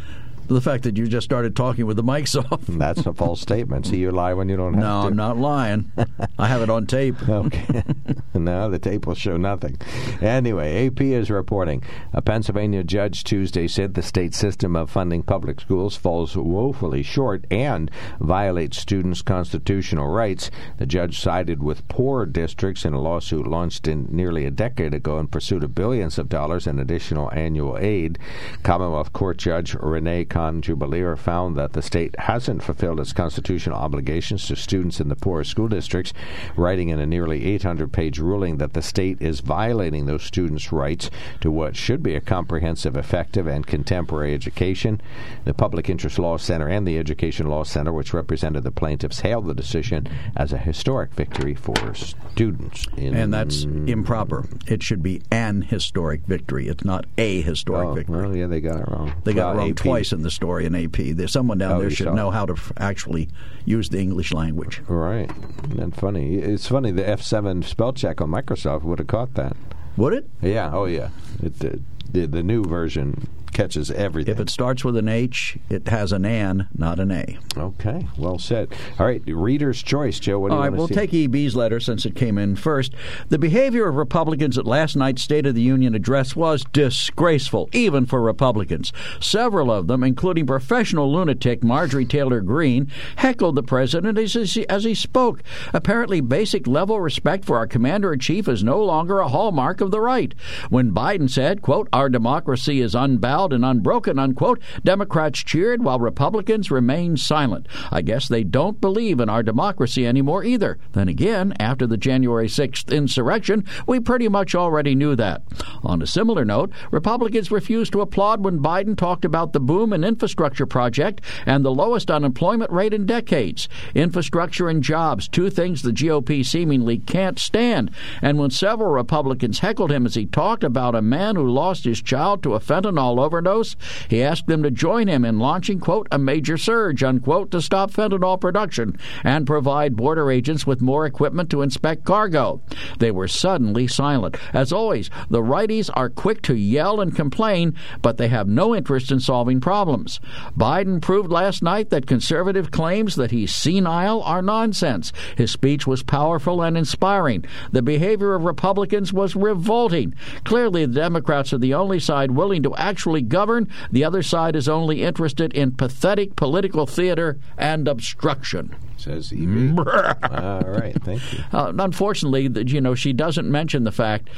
The fact that you just started talking with the mics (laughs) off. That's a false statement. See, you lie when you don't have No, to. I'm not lying. (laughs) I have it on tape. Okay. (laughs) no, the tape will show nothing. Anyway, AP is reporting. A Pennsylvania judge Tuesday said the state system of funding public schools falls woefully short and violates students' constitutional rights. The judge sided with poor districts in a lawsuit launched in nearly a decade ago in pursuit of billions of dollars in additional annual aid. Commonwealth Court Judge Renee Cohn Jubelirer found that the state hasn't fulfilled its constitutional obligations to students in the poorest school districts, writing in a nearly 800 page ruling that the state is violating those students' rights to what should be a comprehensive, effective, and contemporary education. The Public Interest Law Center and the Education Law Center, which represented the plaintiffs, hailed the decision as a historic victory for students. In And that's improper. It should be an historic victory. It's not a historic Oh, victory. well, yeah, they got it wrong. They got Well, it wrong AP twice in the story in AP. There's someone down Oh, there should know how to f- actually use the English language. Right. Isn't funny? It's funny. The F7 spell check on Microsoft would have caught that. Would it? Yeah. Oh, yeah. It, the, the the new version catches everything. If it starts with an H, it has an N, not an A. Okay. Well said. All right. Reader's choice, Joe. What do All you right, we'll see? take EB's letter since it came in first. The behavior of Republicans at last night's State of the Union address was disgraceful, even for Republicans. Several of them, including professional lunatic Marjorie Taylor Greene, heckled the president as he, as he spoke. Apparently, basic level respect for our commander in chief is no longer a hallmark of the right. When Biden said, quote, our democracy is unbowed and unbroken, unquote, Democrats cheered while Republicans remained silent. I guess they don't believe in our democracy anymore either. Then again, after the January 6th insurrection, we pretty much already knew that. On a similar note, Republicans refused to applaud when Biden talked about the boom in infrastructure project and the lowest unemployment rate in decades. Infrastructure and jobs, two things the GOP seemingly can't stand. And when several Republicans heckled him as he talked about a man who lost his child to a fentanyl overdose, he asked them to join him in launching, quote, a major surge, unquote, to stop fentanyl production and provide border agents with more equipment to inspect cargo. They were suddenly silent. As always, the righties are quick to yell and complain, but they have no interest in solving problems. Biden proved last night that conservative claims that he's senile are nonsense. His speech was powerful and inspiring. The behavior of Republicans was revolting. Clearly, the Democrats are the only side willing to actually govern. The other side is only interested in pathetic political theater and obstruction. Says EB. All right. Thank you. Uh, unfortunately, you know, she doesn't mention the fact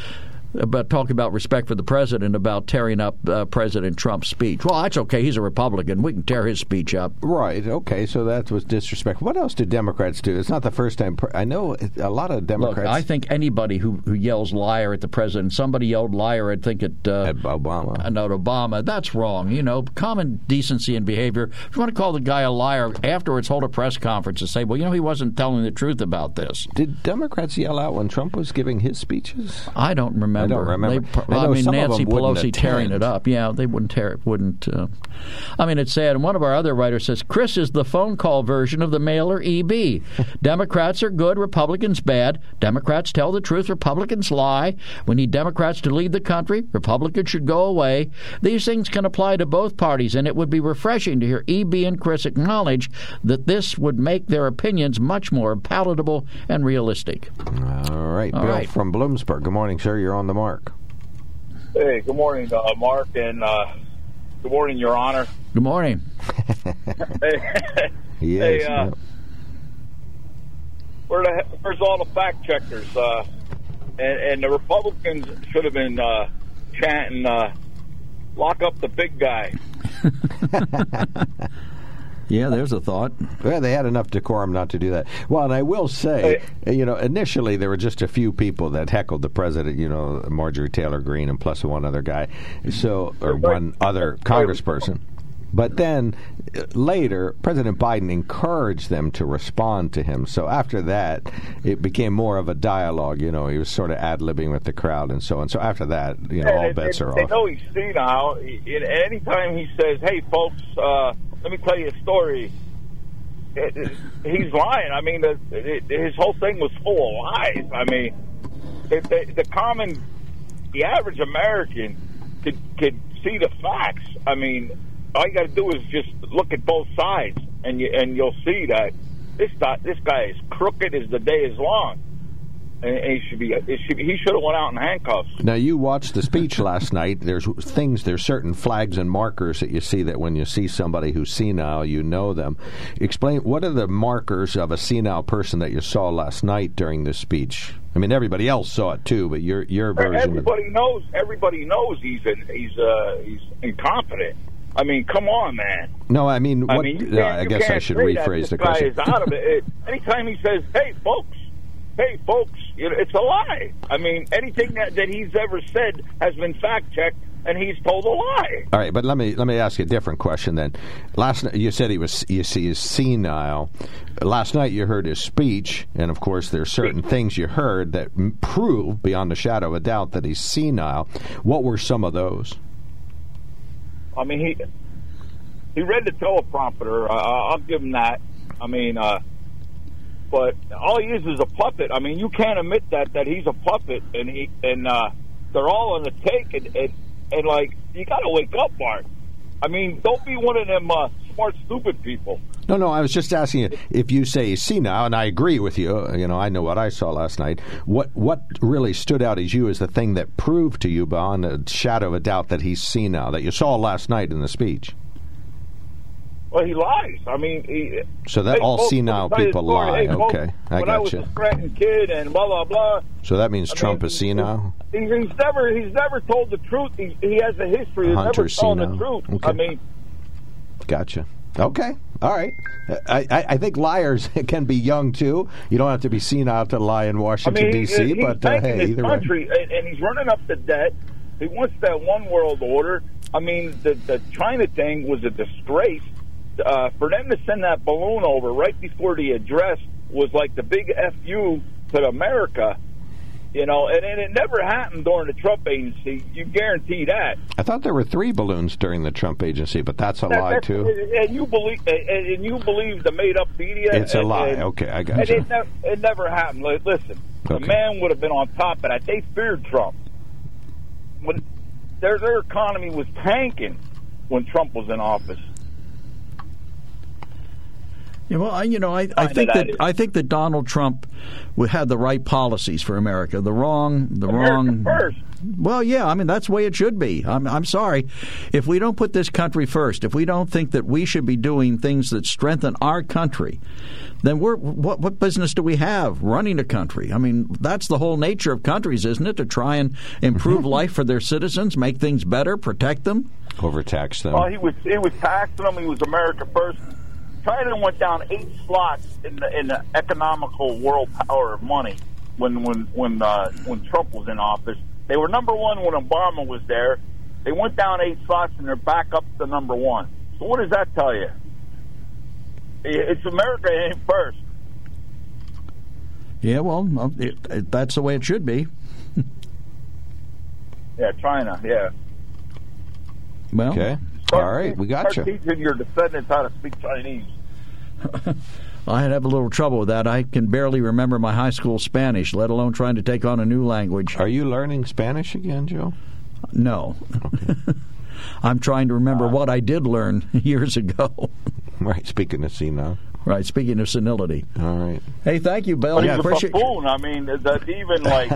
about talking about respect for the president about tearing up uh, President Trump's speech. Well, that's okay. He's a Republican. We can tear his speech up. Right. Okay. So that was disrespectful. What else do Democrats do? It's not the first time. I know a lot of Democrats. Look. I think anybody who, who yells liar at the president, somebody yelled liar, I'd think at, uh, at Obama. Uh, no, at Obama. That's wrong. You know, common decency and behavior. If you want to call the guy a liar, afterwards hold a press conference and say, well, you know, he wasn't telling the truth about this. Did Democrats yell out when Trump was giving his speeches? I don't remember. I don't remember. They, pro- I I, mean, Nancy Pelosi tearing attend. it up. Yeah, they wouldn't tear it. Wouldn't. Uh, I mean, it's sad. And one of our other writers says Chris is the phone call version of the mailer EB. (laughs) Democrats are good, Republicans bad. Democrats tell the truth, Republicans lie. We need Democrats to lead the country. Republicans should go away. These things can apply to both parties, and it would be refreshing to hear EB and Chris acknowledge that this would make their opinions much more palatable and realistic. All right. All Bill right. from Bloomsburg. Good morning, sir. You're on the mark. Hey, good morning, uh, Mark, and uh, good morning, Your Honor. Good morning. (laughs) hey, (laughs) He hey, uh, yep. where the, he- where's all the fact checkers? Uh, and, and the Republicans should have been uh, chanting, uh, "Lock up the big guy." (laughs) Yeah, there's a thought. Well, they had enough decorum not to do that. Well, and I will say, you know, initially there were just a few people that heckled the president. You know, Marjorie Taylor Greene and plus one other guy, so or one other congressperson. But then uh, later, President Biden encouraged them to respond to him. So after that, it became more of a dialogue. You know, he was sort of ad libbing with the crowd and so on. So after that, you know, And all they, bets they, are they off. They know he's senile. He- Anytime he says, "Hey, folks, uh, let me tell you a story," it, it, he's lying. I mean, the, it, his whole thing was full of lies. I mean, the, the, common, the average American could could see the facts. I mean, all you got to do is just look at both sides, and you and you'll see that this guy this guy is crooked as the day is long, he should be. It should be, he should have went out in handcuffs. Now you watched the speech (laughs) last night. There's things, there's certain flags and markers that you see that when you see somebody who's senile, you know them. Explain what are the markers of a senile person that you saw last night during this speech? I mean, everybody else saw it too, but your your version. Of, Everybody knows. Everybody knows he's in, he's uh, he's incompetent. I mean, come on, man. no, I mean, what, I mean, uh, I guess I should rephrase the question. is out of it. (laughs) Anytime he says, "Hey, folks," "Hey, folks," you know, it's a lie. I mean, anything that, that he's ever said has been fact checked, and he's told a lie. All right, but let me let me ask you a different question then. Last night you said he was you see he's senile. Last night you heard his speech, and of course there are certain things you heard that prove beyond a shadow of a doubt that he's senile. What were some of those? I mean, he he read the teleprompter. Uh, I'll give him that. I mean, uh, but all he is is a puppet. I mean, you can't admit that that he's a puppet, and he and uh, they're all on the take, and and, and like you got to wake up, Mark. I mean, don't be one of them uh, smart, stupid people. No, no, I was just asking you if you say see now, and I agree with you. You know, I know what I saw last night. What what really stood out as you as the thing that proved to you beyond a shadow of a doubt that he's senile that you saw last night in the speech? Well, he lies. I mean, he, So that hey, all folks, senile let me tell you a people lie. Hey, folks, Okay, I got I was gotcha. a scratching kid and blah blah blah. So that means I Trump mean, is senile. He, he's never he's never told the truth. He, he has a history of never telling the truth. Okay. I mean, Gotcha. Okay. All right. I, I, I think liars (laughs) can be young too. You don't have to be senile to lie in I Washington mean, D.C. But uh, hey, either way. country, and, and he's running up the debt. He wants that one world order. I mean, the the China thing was a disgrace. Uh, for them to send that balloon over right before the address was like the big fu to America. You know, and, and it never happened during the Trump agency. You guarantee that. I thought there were three balloons during the Trump agency, but that's a That- lie that's- too. And you believe, and, and you believe the made up media. It's a lie. and- Okay, I And gotcha. it, never, it never happened. Li- Listen, the man would have been on top of that. They feared Trump. When their their economy was tanking when Trump was in office. Yeah, well, I, you know, I, I think it that. I think that Donald Trump w- had the right policies for America. The wrong, the America wrong. first. Well, yeah, I mean that's the way it should be. I'm, I'm sorry, if we don't put this country first, if we don't think that we should be doing things that strengthen our country, then we're what what business do we have running a country? I mean, that's the whole nature of countries, isn't it? To try and improve mm-hmm. life for their citizens, make things better, protect them. Overtax them. Well, he was he was taxing them. He was America first. China went down eight slots in the in the economical world power of money when when when uh, when Trump was in office. They were number one when Obama was there. They went down eight slots and they're back up to number one. So what does that tell you? It's America ain't first. Yeah, well, uh, it, it, that's the way it should be. (laughs) Yeah, China. Yeah. Well, okay. Start All right, we start got you. teaching your descendants how to speak Chinese. (laughs) I'd have a little trouble with that. I can barely remember my high school Spanish, let alone trying to take on a new language. Are you learning Spanish again, Joe? No. (laughs) I'm trying to remember uh, what I did learn (laughs) years ago. Right. Speaking of senile. Right. Speaking of senility. All right. Hey, thank you, Bill. But I appreciate. a buffoon. I mean, that even like,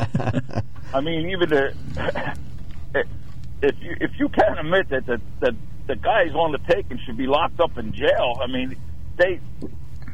I mean, even the, if you if you can't admit that the, the the guys on the take and should be locked up in jail. I mean, they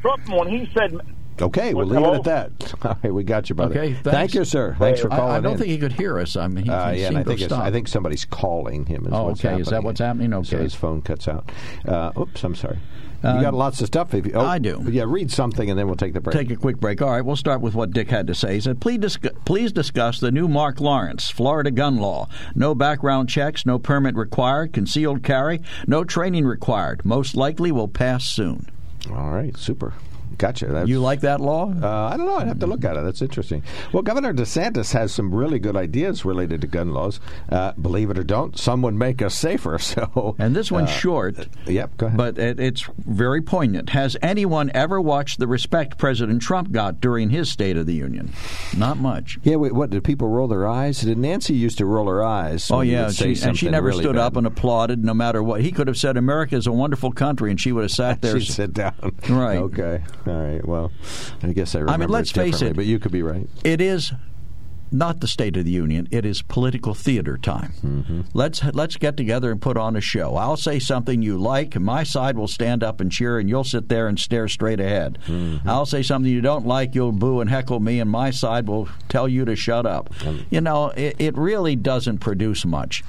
Trump when he said Okay, we'll What- leave it at that. (laughs) All right, we got you, brother. Okay, thanks. Thank you, sir. Thanks for I- calling I, don't in. think he could hear us. I mean, he, Uh, yeah, and I think. I think somebody's calling him. Is Oh, what's okay. Is that what's happening? So Okay. his phone cuts out. Uh, oops, I'm sorry. Uh, you got lots of stuff. If you, oh, I do. Yeah, read something and then we'll take the break. Take a quick break. All right, we'll start with what Dick had to say. He said, please, discuss, please discuss the new Mark Lawrence, Florida gun law. No background checks, no permit required, concealed carry, no training required. Most likely will pass soon. All right, super. Gotcha. That's, You like that law? Uh, I don't know. I'd have to look at it. That's interesting. Well, Governor DeSantis has some really good ideas related to gun laws. Uh, believe it or don't, some would make us safer. (laughs) So, And this one's uh, short. Yep. Go ahead. But it, it's very poignant. Has anyone ever watched the respect President Trump got during his State of the Union? Not much. yeah. Wait, what did people roll their eyes? Did Nancy used to roll her eyes? Oh yeah, she, and she never really stood bad? up and applauded, no matter what. He could have said, "America is a wonderful country," and she would have sat (laughs) there. She'd sit down. Right. (laughs) Okay. All right. Well, I guess I remember. let's it face it. But you could be right. It is not the State of the Union. It is political theater time. Mm-hmm. Let's let's get together and put on a show. I'll say something you like, and my side will stand up and cheer, and you'll sit there and stare straight ahead. Mm-hmm. I'll say something you don't like, you'll boo and heckle me, and my side will tell you to shut up. You know, it, it really doesn't produce much.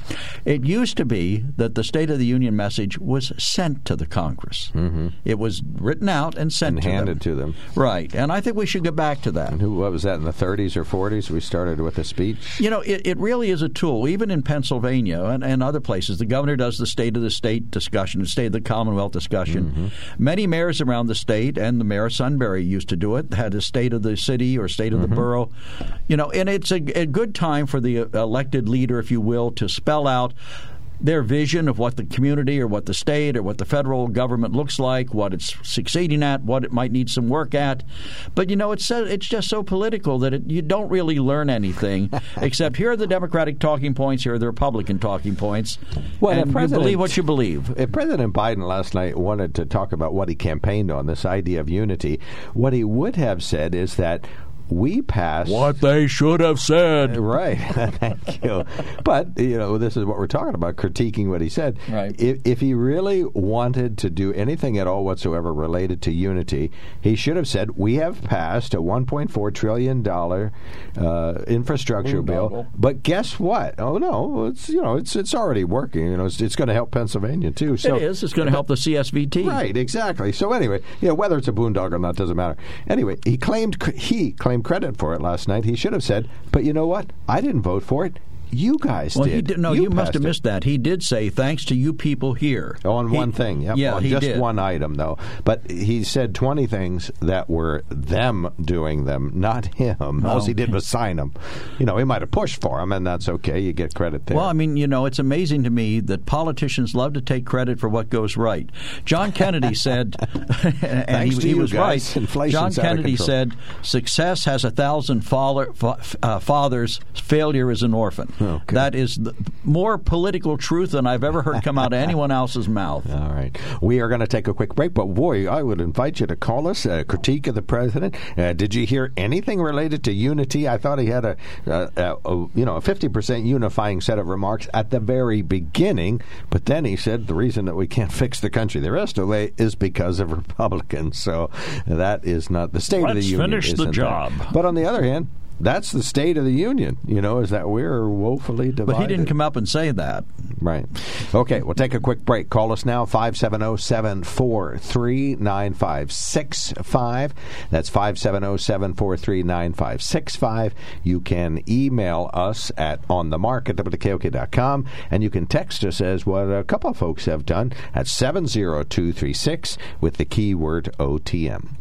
It used to be that the State of the Union message was sent to the Congress. Mm-hmm. It was written out and sent And to handed them. to them. Right, and I think we should get back to that. And who? What was that in the 30s or 40s? We started with a speech. You know, it, it really is a tool. Even in Pennsylvania and, and other places, the governor does the state of the state discussion, the state of the Commonwealth discussion. Mm-hmm. Many mayors around the state, and the mayor of Sunbury used to do it, had a state of the city or state of the mm-hmm. borough. You know, and it's a, a good time for the elected leader, if you will, to spell out their vision of what the community or what the state or what the federal government looks like, what it's succeeding at, what it might need some work at. But you know, it's so, it's just so political that it, you don't really learn anything (laughs) except here are the Democratic talking points, here are the Republican talking points, Well, and you believe what you believe. If President Biden last night wanted to talk about what he campaigned on, this idea of unity, what he would have said is that we passed What they should have said. (laughs) Right. (laughs) Thank you. But, you know, this is what we're talking about, critiquing what he said. Right. If, if he really wanted to do anything at all whatsoever related to unity, he should have said, we have passed a $1.4 trillion uh, infrastructure bill. But guess what? Oh, no, it's, you know, it's, it's already working. You know, it's, it's going to help Pennsylvania, too. So it is. It's going to help the CSVT. Right, exactly. So anyway, you know, whether it's a boondoggle or not doesn't matter. Anyway, he claimed he claimed credit for it last night. He should have said, "But you know what? I didn't vote for it. You guys Well, did. he did. No, you, must passed have it." missed that. He did say thanks to you people here On He- one thing, yep. Yeah, on just did. one item, though. But he said 20 things that were them doing them, not him. All he did was sign them. You know, he might have pushed for them, and that's okay. You get credit there. Well, I mean, you know, it's amazing to me that politicians love to take credit for what goes right. John Kennedy (laughs) said, (laughs) and he, he you was guys, right. inflation's John Kennedy said, "Success has a thousand father, fa- uh, fathers. Failure is an orphan." That is the, more political truth than I've ever heard come out of (laughs) anyone else's mouth. All right. We are going to take a quick break, but boy, I would invite you to call us a critique of the president. Uh, did you hear anything related to unity? I thought he had a, a, a, a you know a fifty percent unifying set of remarks at the very beginning, but then he said the reason that we can't (laughs) fix the country the rest of the way is because of Republicans. So that is not the state of the Let's union. finish the job. that? But on the other hand. That's the state of the union, you know, is that we're woefully divided. But he didn't come up and say that. Right. Okay, we'll take a quick break. Call us now, 570 743 9565. That's 570 743 9565. You can email us at onthemark at WKOK.com, and you can text us as what a couple of folks have done at 70236 with the keyword OTM.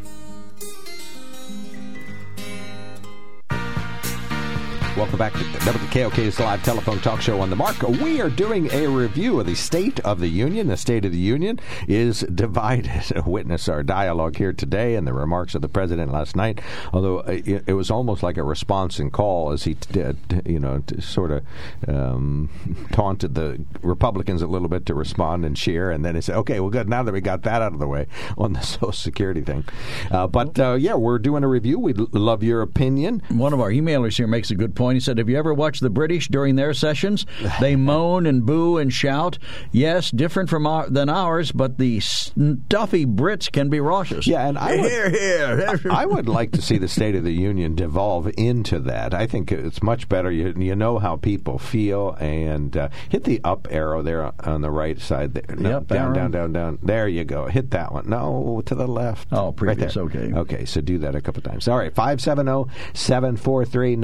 Welcome back to WKOK's live telephone talk show on the mark. We are doing a review of the State of the Union. The State of the Union is (laughs) divided. Witness our dialogue here today and the remarks of the president last night. Although uh, it, was almost like a response and call as he did, you know, sort of um, (laughs) taunted the Republicans a little bit to respond and cheer. And then he said, "Okay, well, good. Now that we got that out of the way (laughs) on the Social Security thing, uh, but uh, yeah, we're doing a review. We'd love your opinion." One of our emailers here makes a good point. He said, Have you ever watched the British during their sessions? (laughs) They moan and boo and shout. Yes, different from our, than ours, but the stuffy Brits can be raucous. Yeah, and I would, Here, here. I would like to see the State of the Union devolve into that. I think it's much better. You, you know how people feel, and uh, hit the up arrow there on the right side. There. No, Up down, down, down, down. There you go. Hit that one. No, to the left. Oh, previous, Right okay. Okay, so do that a couple times. All right, 570 743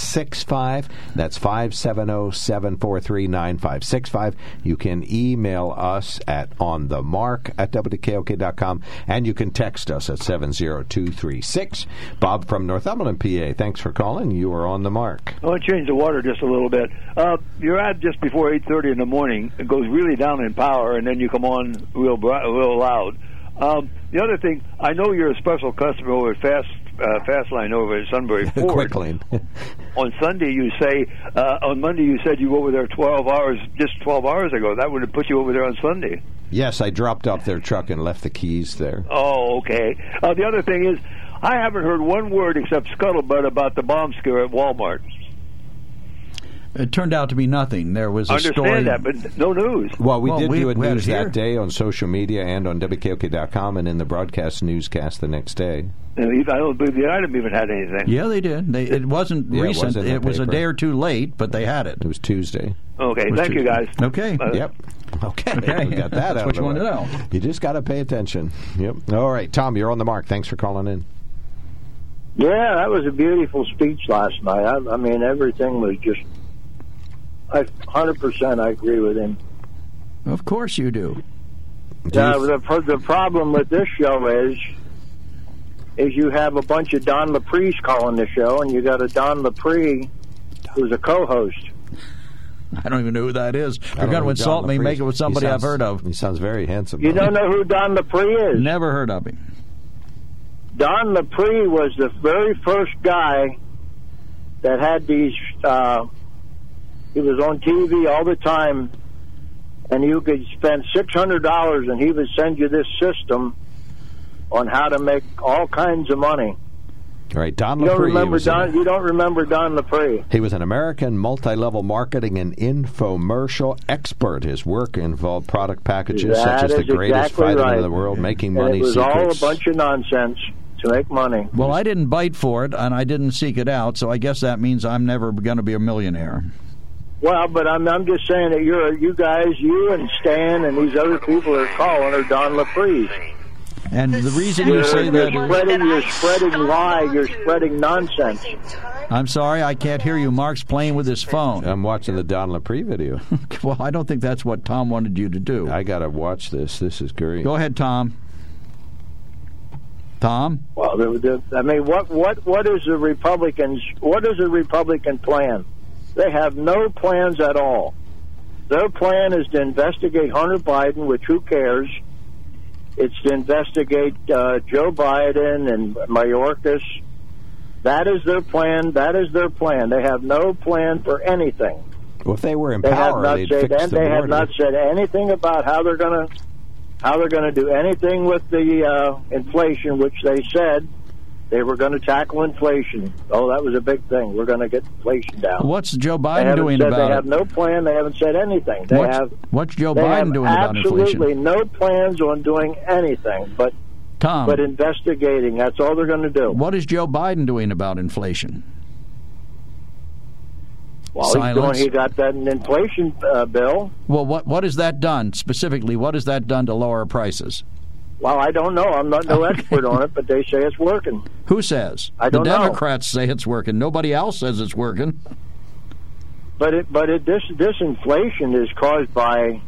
9565. That's 570 743 9565. You can email us at onthemark at WKOK.com, and you can text us at 70236. Bob from Northumberland, PA, thanks for calling. You are on the mark. I want to change the water just a little bit. Uh, your ad just before eight thirty in the morning it goes really down in power, and then you come on real bri- real loud. Um, the other thing, I know you're a special customer over at Fast uh, fast line over at Sunbury (laughs) Ford. Quick lane. (laughs) on Sunday, you say uh, on Monday you said you were over there 12 hours, just 12 hours ago. That would have put you over there on Sunday. Yes, I dropped off their truck and left the keys there. Oh, okay. Uh, the other thing is, I haven't heard one word except scuttlebutt about the bomb scare at Walmart. It turned out to be nothing. There was a Understand story. that, but no news. Well, we Well, did we- do a news that day on social media and on WKOK.com and in the broadcast newscast the next day. And I don't believe the item even had anything. Yeah, they did. They, it wasn't Yeah, it recent. was in it was a day or two late, but they had it. It was Tuesday. Okay, was thank you guys. Okay. Uh, Yep. (laughs) Okay. Okay. we got that That's out what of the you wanted to know. You just got to pay attention. Yep. All right, Tom, you're on the mark. Thanks for calling in. Yeah, that was a beautiful speech last night. I, I mean, everything was just. I hundred percent. I agree with him. Of course you do. Uh, the pro- the problem with this show is, is you have a bunch of Don Lapre's calling the show, and you got a Don Lapre who's a co-host. I don't even know who that is. I If don't you're going to insult me, make it with He somebody I've heard of. He sounds very handsome. You though. don't know who Don Lapre is? Never heard of him. Don Lapre was the very first guy that had these. Uh, he was on TV all the time, and you could spend six hundred dollars, and he would send you this system on how to make all kinds of money. All right, Don You don't Lapre remember Don? an- You don't remember Don Lapre? He was an American multi-level marketing and infomercial expert. His work involved product packages such as the greatest exactly vitamin right. in the world, making And money it was all a bunch of nonsense to make money. Well, I didn't bite for it, and I didn't seek it out, so I guess that means I'm never going to be a millionaire. Well, but I'm I'm just saying that you're you guys, you and Stan and these other people are calling are Don Lapre. And the reason You're, you say you're that, spreading you're spreading lie, you're spreading nonsense. I'm sorry, I can't hear you. Mark's playing with his phone. I'm watching the Don Lapre video. (laughs) well, I don't think that's what Tom wanted you to do. I got to watch this. This is great. Go ahead, Tom. Tom? Well, the, the, I mean, what what what is the Republicans? What is the Republican plan? They have no plans at all. Their plan is to investigate Hunter Biden, which who cares? It's to investigate uh, Joe Biden and Mayorkas. That is their plan. That is their plan. They have no plan for anything. Well, if they were in They have power, not they'd said and the they have not said anything about how they're going to how they're going to do anything with the uh, inflation, which they said they were going to tackle inflation. Oh, that was a big thing. We're going to get inflation down. What's Joe Biden doing about They have no plan. They haven't said anything. They what's, have what's Joe Biden doing about inflation? absolutely no plans on doing anything, but Tom, but investigating. That's all they're going to do. what is Joe Biden doing about inflation? Well, he's doing. Silence. He got that inflation uh, bill. Well, what what has that done specifically? What has that done to lower prices? Well, I don't know. I'm not no (laughs) expert on it, but they say it's working. Who says? I don't the know. Democrats say it's working. Nobody else says it's working. But it, but it, this this inflation is caused by,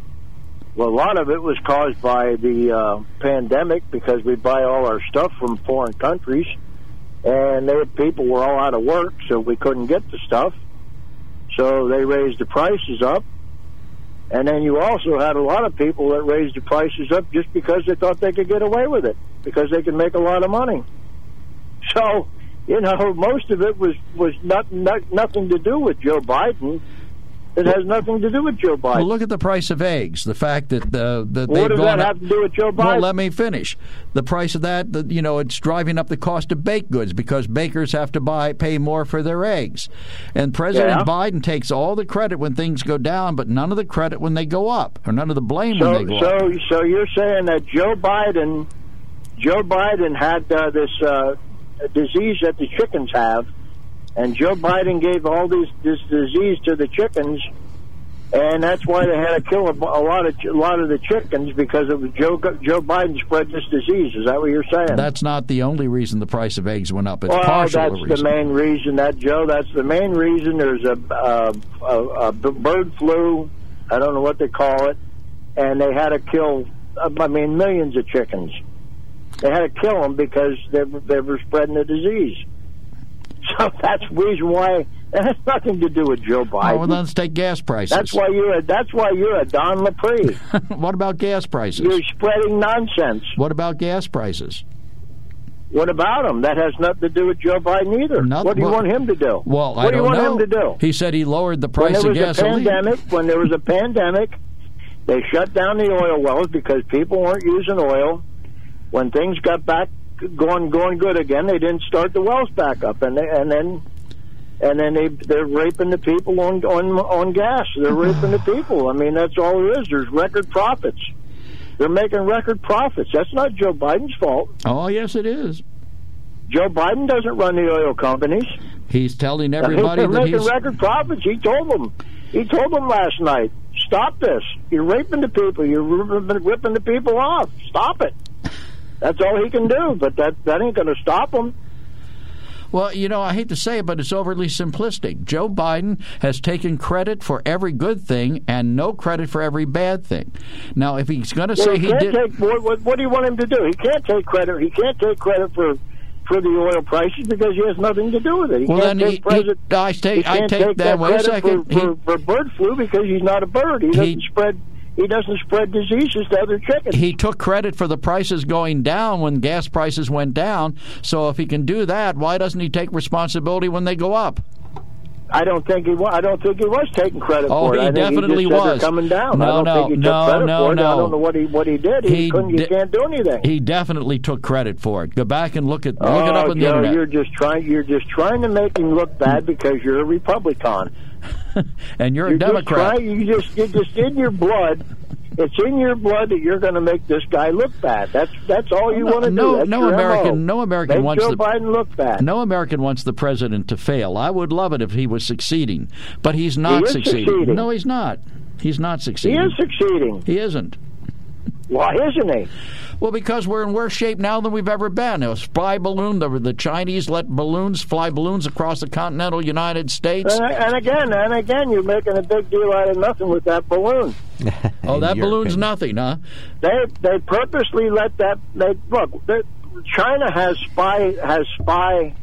well, a lot of it was caused by the uh, pandemic because we buy all our stuff from foreign countries, and they, people were all out of work, so we couldn't get the stuff. So they raised the prices up, and then you also had a lot of people that raised the prices up just because they thought they could get away with it because they could make a lot of money. So you know, (laughs) most of it was was not, not nothing to do with Joe Biden. It has nothing to do with Joe Biden. Well, look at the price of eggs. The fact that uh, that What does that up. have to do with Joe Well, let me finish. The price of that, the, you know, it's driving up the cost of baked goods because bakers have to buy pay more for their eggs. And President Yeah. Biden takes all the credit when things go down, but none of the credit when they go up, or none of the blame so, when they go up. so, so you're saying that Joe Biden, Joe Biden had uh, this uh, disease that the chickens have, and Joe Biden gave all these this disease to the chickens, and that's why they had to kill a, a lot of a lot of the chickens because it was Joe Joe Biden spread this disease. Is that what you're saying? That's not the only reason the price of eggs went up. It's well, partial that's reason. the main reason. That Joe, that's the main reason. There's a, a a, a bird flu. I don't know what they call it, and they had to kill. I mean, millions of chickens. They had to kill them because they were, they were spreading the disease. (laughs) So that's the reason why. It has nothing to do with Joe Oh, Biden. well, let's take gas prices. that's why you're. A, that's why you're a Don Lapre. (laughs) what about gas prices? you're spreading nonsense. What about gas prices? What about him? That has nothing to do with Joe Biden either. Not- what do you well- want him to do? Well, what I do you want know. him to do? He said he lowered the when price there of was a gasoline. pandemic, when there was a pandemic, they shut down the oil wells because people weren't using oil. When things got back going going good again, they didn't start the wells back up, and they, and then and then they they're raping the people on on on gas. They're mm-hmm. raping the people. I mean, that's all there is. There's record profits. They're making record profits. That's not Joe Biden's fault. Oh, yes, it is. Joe Biden doesn't run the oil companies. He's telling everybody They're that making he's. record profits. He told them. He told them last night. Stop this. You're raping the people. You're ripping, ripping the people off. Stop it. That's all he can do. But that that ain't going to stop him. Well, you know, I hate to say it, but it's overly simplistic. Joe Biden has taken credit for every good thing and no credit for every bad thing. Now, if he's going to Well, say he he did. take. What, what, do you want him to do? He can't take credit. He can't take credit for for the oil prices because he has nothing to do with it. He Well, can't then take he- credit. he- I take- he I take take that- wait a second. For, for, for bird flu because he's not a bird. He doesn't spread. He doesn't spread diseases to other chickens. He took credit for the prices going down when gas prices went down. So if he can do that, why doesn't he take responsibility when they go up? I don't think he was. I don't think he was taking credit Oh, for it. Oh, he definitely he was. coming down. No, I don't no, think he took no, credit no, for it. I don't know what he what he did. He, He couldn't. you can't do anything. He definitely took credit for it. Go back and look at look oh, it up oh, on the Joe, internet. you're just trying. You're just trying to make him look bad hmm. because you're a Republican. (laughs) and you're, You're a Democrat. Just you just it's just in your blood. It's in your blood that you're going to make this guy look bad. That's that's all you No, want to no- do. That's no American- MO. no American make wants Joe the- Biden look bad. No American wants the president to fail. I would love it if he was succeeding, but he's not is succeeding. succeeding. No, he's not. He's not succeeding. He is succeeding. He isn't. Why isn't he? Well, because we're in worse shape now than we've ever been. A spy balloon, the, the Chinese let balloons fly balloons across the continental United States. And, and again, and again, you're making a big deal out of nothing with that balloon. (laughs) oh, that your balloon's opinion. nothing, huh? They they purposely let that. They look. They, China has spy has spy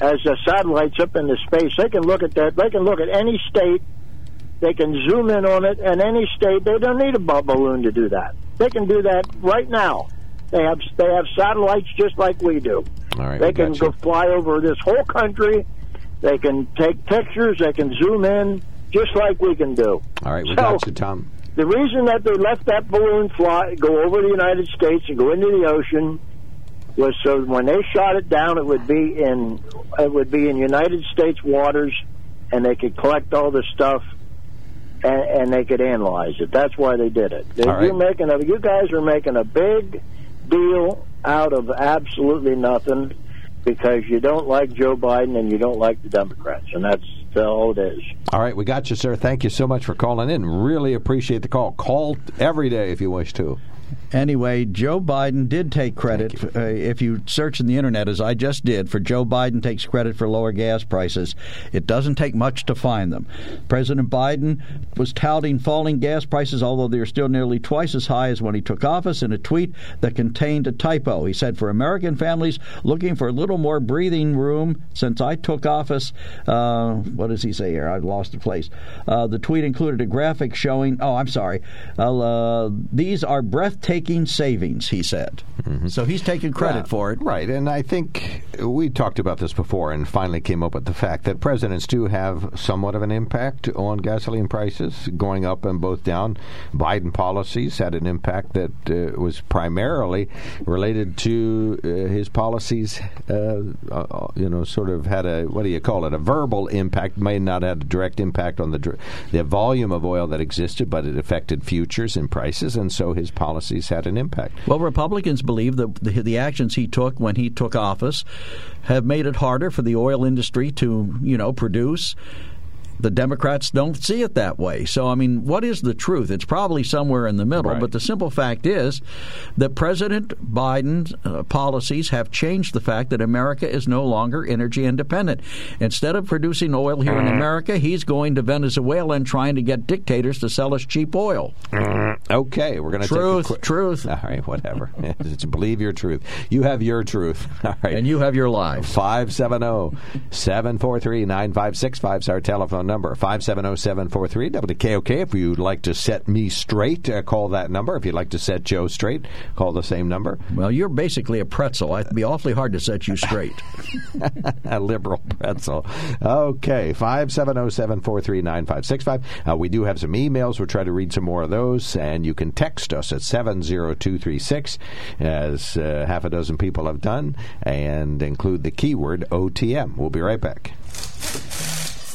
has uh, satellites up in the space. They can look at that. They can look at any state. They can zoom in on it, in any state. They don't need a balloon to do that. They can do that right now. They have they have satellites just like we do. All right, They can go fly over this whole country. They can take pictures. They can zoom in just like we can do. All right, we So- got you, Tom. The reason that they let that balloon fly, go over the United States and go into the ocean, was so when they shot it down, it would be in it would be in United States waters, and they could collect all the stuff, and, and they could analyze it. That's why they did it. They, right. You're making a, you guys are making a big deal out of absolutely nothing because you don't like Joe Biden and you don't like the Democrats, and that's all it is. All right, we got you, sir. Thank you so much for calling in. Really appreciate the call. Call every day if you wish to. Anyway, Joe Biden did take credit. Uh, if you search in the internet, as I just did, for Joe Biden takes credit for lower gas prices, it doesn't take much to find them. President Biden was touting falling gas prices, although they are still nearly twice as high as when he took office, in a tweet that contained a typo. He said, For American families looking for a little more breathing room since I took office, uh, what does he say here? I've lost the place. Uh, the tweet included a graphic showing, oh, I'm sorry, uh, these are breathtaking savings, he said. Mm-hmm. So he's taking credit Yeah, for it. Right, and I think we talked about this before and finally came up with the fact that presidents do have somewhat of an impact on gasoline prices going up and both down. Biden policies had an impact that uh, was primarily related to uh, his policies, uh, uh, you know, sort of had a, what do you call it, a verbal impact, may not have a direct impact on the, dr- the volume of oil that existed, but it affected futures and prices, and so his policies had an impact. Well, Republicans believe that the, the actions he took when he took office have made it harder for the oil industry to, you know, produce. The Democrats don't see it that way. So, I mean, what is the truth? It's probably somewhere in the middle. Right. But the simple fact is that President Biden's uh, policies have changed the fact that America is no longer energy independent. Instead of producing oil here in America, he's going to Venezuela and trying to get dictators to sell us cheap oil. Okay, we're going to Truth, quick, truth. All right, whatever. (laughs) Believe your truth. You have your truth. (laughs) All right. And you have your lives. 570 743 9565 is our telephone number, 570-743 WKOK. If you'd like to set me straight, uh, call that number. If you'd like to set Joe straight, call the same number. Well, you're basically a pretzel. It'd be awfully hard to set you straight. (laughs) a liberal pretzel. Okay, 570-743-9565. Uh, we do have some emails. We'll try to read some more of those, and you can text us at 70236, as uh, half a dozen people have done, and include the keyword OTM. We'll be right back.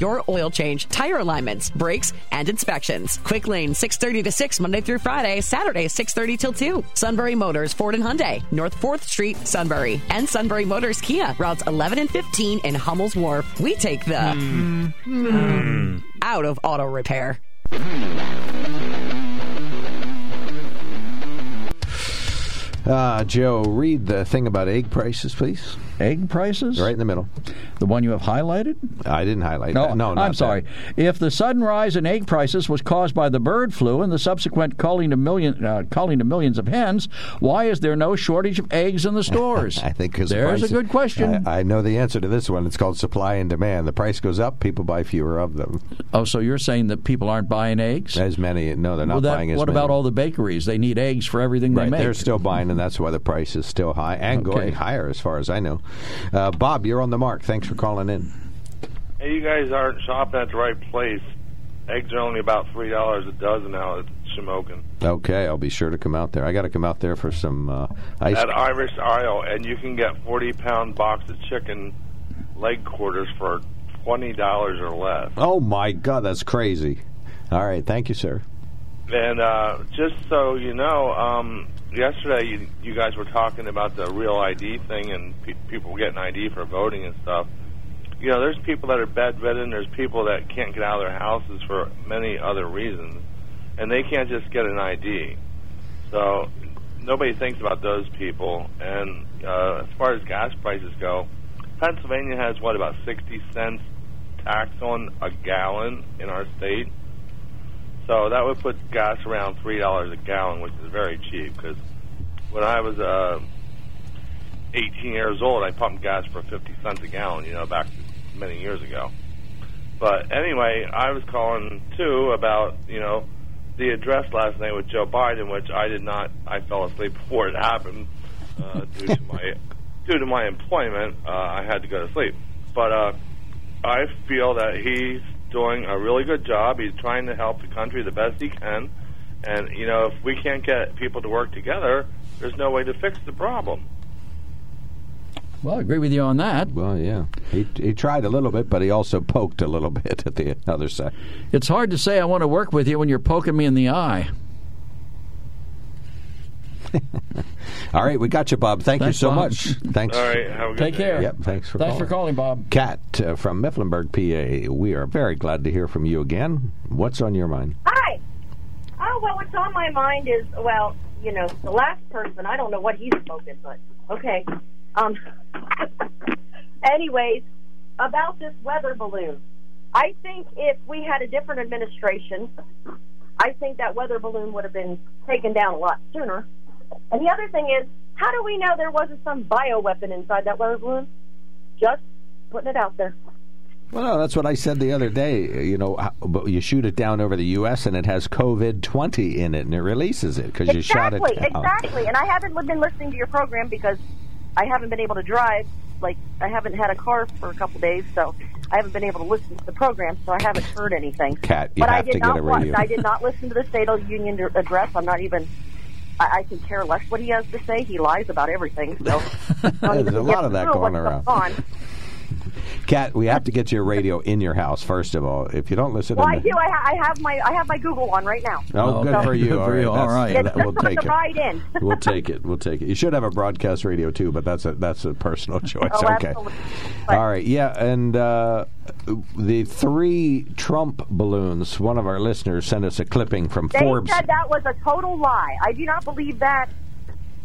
your oil change, tire alignments, brakes, and inspections. Quick Lane, 630 to 6, Monday through Friday, Saturday, 630 till 2. Sunbury Motors, Ford and Hyundai, North 4th Street, Sunbury. And Sunbury Motors Kia, routes 11 and 15 in Hummel's Wharf. We take the Mm. mm, out of auto repair. Uh, Joe, read the thing about egg prices, please. Egg prices? Right in the middle. The one you have highlighted? I didn't highlight No, that. No, I'm sorry. that. If the sudden rise in egg prices was caused by the bird flu and the subsequent culling of million, uh, culling of millions of hens, why is there no shortage of eggs in the stores? (laughs) I think there's a good question. I, I know the answer to this one. It's called supply and demand. The price goes up, people buy fewer of them. oh, so you're saying that people aren't buying eggs? As many, no, they're not Well, that- buying as what many. about all the bakeries? They need eggs for everything Right, they make. they're still buying, and that's why the price is still high and Okay. going higher, as far as I know. Uh, Bob, you're on the mark. Thanks for calling in. Hey, you guys aren't shopping at the right place. Eggs are only about three dollars a dozen now at Shamokin. Okay, I'll be sure to come out there. I got to come out there for some uh, ice. At Irish Isle, and you can get forty pound box of chicken leg quarters for twenty dollars or less. Oh my God, that's crazy! All right, thank you, sir. And uh, just so you know, um, yesterday you, you guys were talking about the real ID thing and pe- people getting ID for voting and stuff. You know, there's people that are bedridden. There's people that can't get out of their houses for many other reasons, and they can't just get an ID. So nobody thinks about those people. And uh, as far as gas prices go, Pennsylvania has what about 60 cents tax on a gallon in our state. So that would put gas around three dollars a gallon, which is very cheap. Because when I was uh, 18 years old, I pumped gas for 50 cents a gallon. You know, back many years ago. But anyway, I was calling too about you know the address last night with Joe Biden, which I did not. I fell asleep (laughs) before it happened uh, due to my due to my employment. Uh, I had to go to sleep, but uh, I feel that he's doing a really good job. He's trying to help the country the best he can, and you know if we can't get people to work together, there's no way to fix the problem. Well, I agree with you on that. Well, yeah, he he tried a little bit, but he also poked a little (laughs) bit at the other side. It's hard to say I want to work with you when you're poking me in the eye. All right, we got you, Bob. Thank Thanks, you so Bob. much. Thanks. All right, have a good Take day. care. Yep, thanks for Thanks calling. for calling, Bob. Kat uh, from Mifflinburg, PA. We are very glad to hear from you again. What's on your mind? Hi. Oh, well, what's on my mind is, well, you know, the last person, I don't know what he's smoking, but okay. Um, (laughs) anyways, about this weather balloon. I think if we had a different administration, I think that weather balloon would have been taken down a lot sooner. And the other thing is, how do we know there wasn't some bioweapon inside that weather balloon? Just putting it out there. Well, no, that's what I said the other day. You know, you shoot it down over the U.S. and it has COVID twenty in it, and it releases it because you shot it exactly, down. exactly. And I haven't been listening to your program because I haven't been able to drive. Like I haven't had a car for a couple days, so I haven't been able to listen to the program. So I haven't heard anything. Cat, you but I did to get not a watch. I did not listen to the State of the Union address. I'm not even. I, I can care less what he has to say. He lies about everything. So (laughs) There's a lot of that going around. On. Kat, we have to get your radio in your house first of all. If you don't listen, Well, in I the- do. I, ha- I have my I have my Google on right now. Oh, good So- for you. Good for you. (laughs) All That's- right. It's we'll take it. ride in. (laughs) we'll take it. We'll take it. You should have a broadcast radio too, but that's a that's a personal (laughs) choice. Oh, okay. absolutely. All right. Yeah, and uh, the three Trump balloons. One of our listeners sent us a clipping from They Forbes. said that was a total lie. I do not believe that.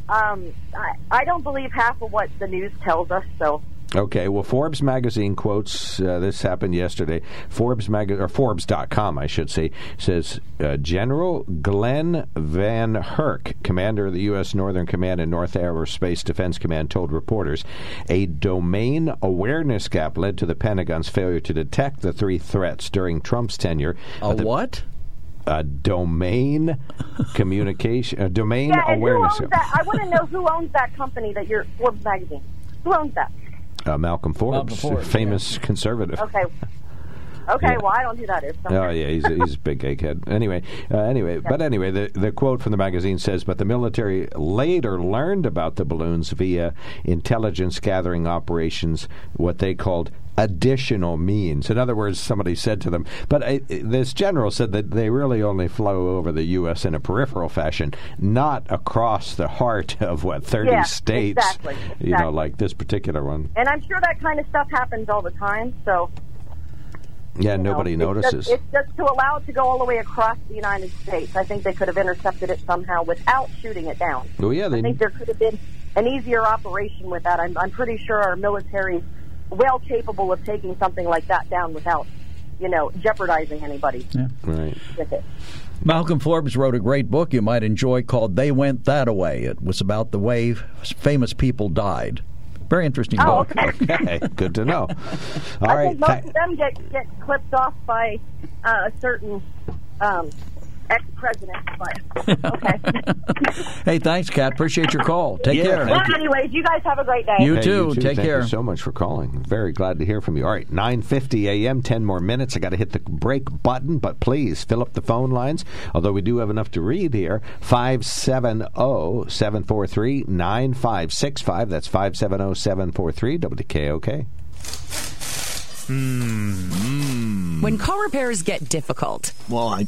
Um, I, I don't believe half of what the news tells us. So Okay, well, Forbes magazine quotes uh, this happened yesterday. Forbes mag- or Forbes.com, I should say, says uh, General Glenn Van Herk, commander of the U.S. Northern Command and North Aerospace Defense Command, told reporters a domain awareness gap led to the Pentagon's failure to detect the three threats during Trump's tenure. A The- what? A domain communication, a domain yeah, awareness gap. that? I want to know who owns that company that you're Forbes magazine. Who owns that? Uh, Malcolm Forbes, Forbes, famous conservative. Okay. Okay, Yeah. well, I don't do that. Oh yeah, he's a, he's a big egghead. Anyway, uh, anyway, but anyway, the the quote from the magazine says, "But the military later learned about the balloons via intelligence gathering operations, what they called." Additional means. In other words, somebody said to them, but uh, this general said that they really only flow over the U.S. in a peripheral fashion, not across the heart of what thirty Yeah, states. exactly, You know, like this particular one. And I'm sure that kind of stuff happens all the time. So Yeah, you know, nobody it's notices. Just, it's just to allow it to go all the way across the United States. I think they could have intercepted it somehow without shooting it down. well, yeah, they... I think there could have been an easier operation with that. I'm, I'm pretty sure our military is well capable of taking something like that down without, you know, jeopardizing anybody Yeah. right. with it. Malcolm Forbes wrote a great book you might enjoy called They Went That Away. It was about the way famous people died. Very interesting Oh, book. okay. (laughs) Okay, good to know. All I right. think most of them get get clipped off by uh, a certain um, ex-president. But (laughs) okay. Hey, thanks, Kat. Appreciate your call. Take Yeah, care. well, anyways, you guys have a great day. You Hey, too. Take Thank care. you so much for calling. Very glad to hear from you. All right, 9:50 a.m. 10 more minutes. I got to hit the break button, but please fill up the phone lines. Although we do have enough to read here. oh, 570-743-9565. That's oh, 570-743 WKOK. Hmm, hmm. When car repairs get difficult, Well, I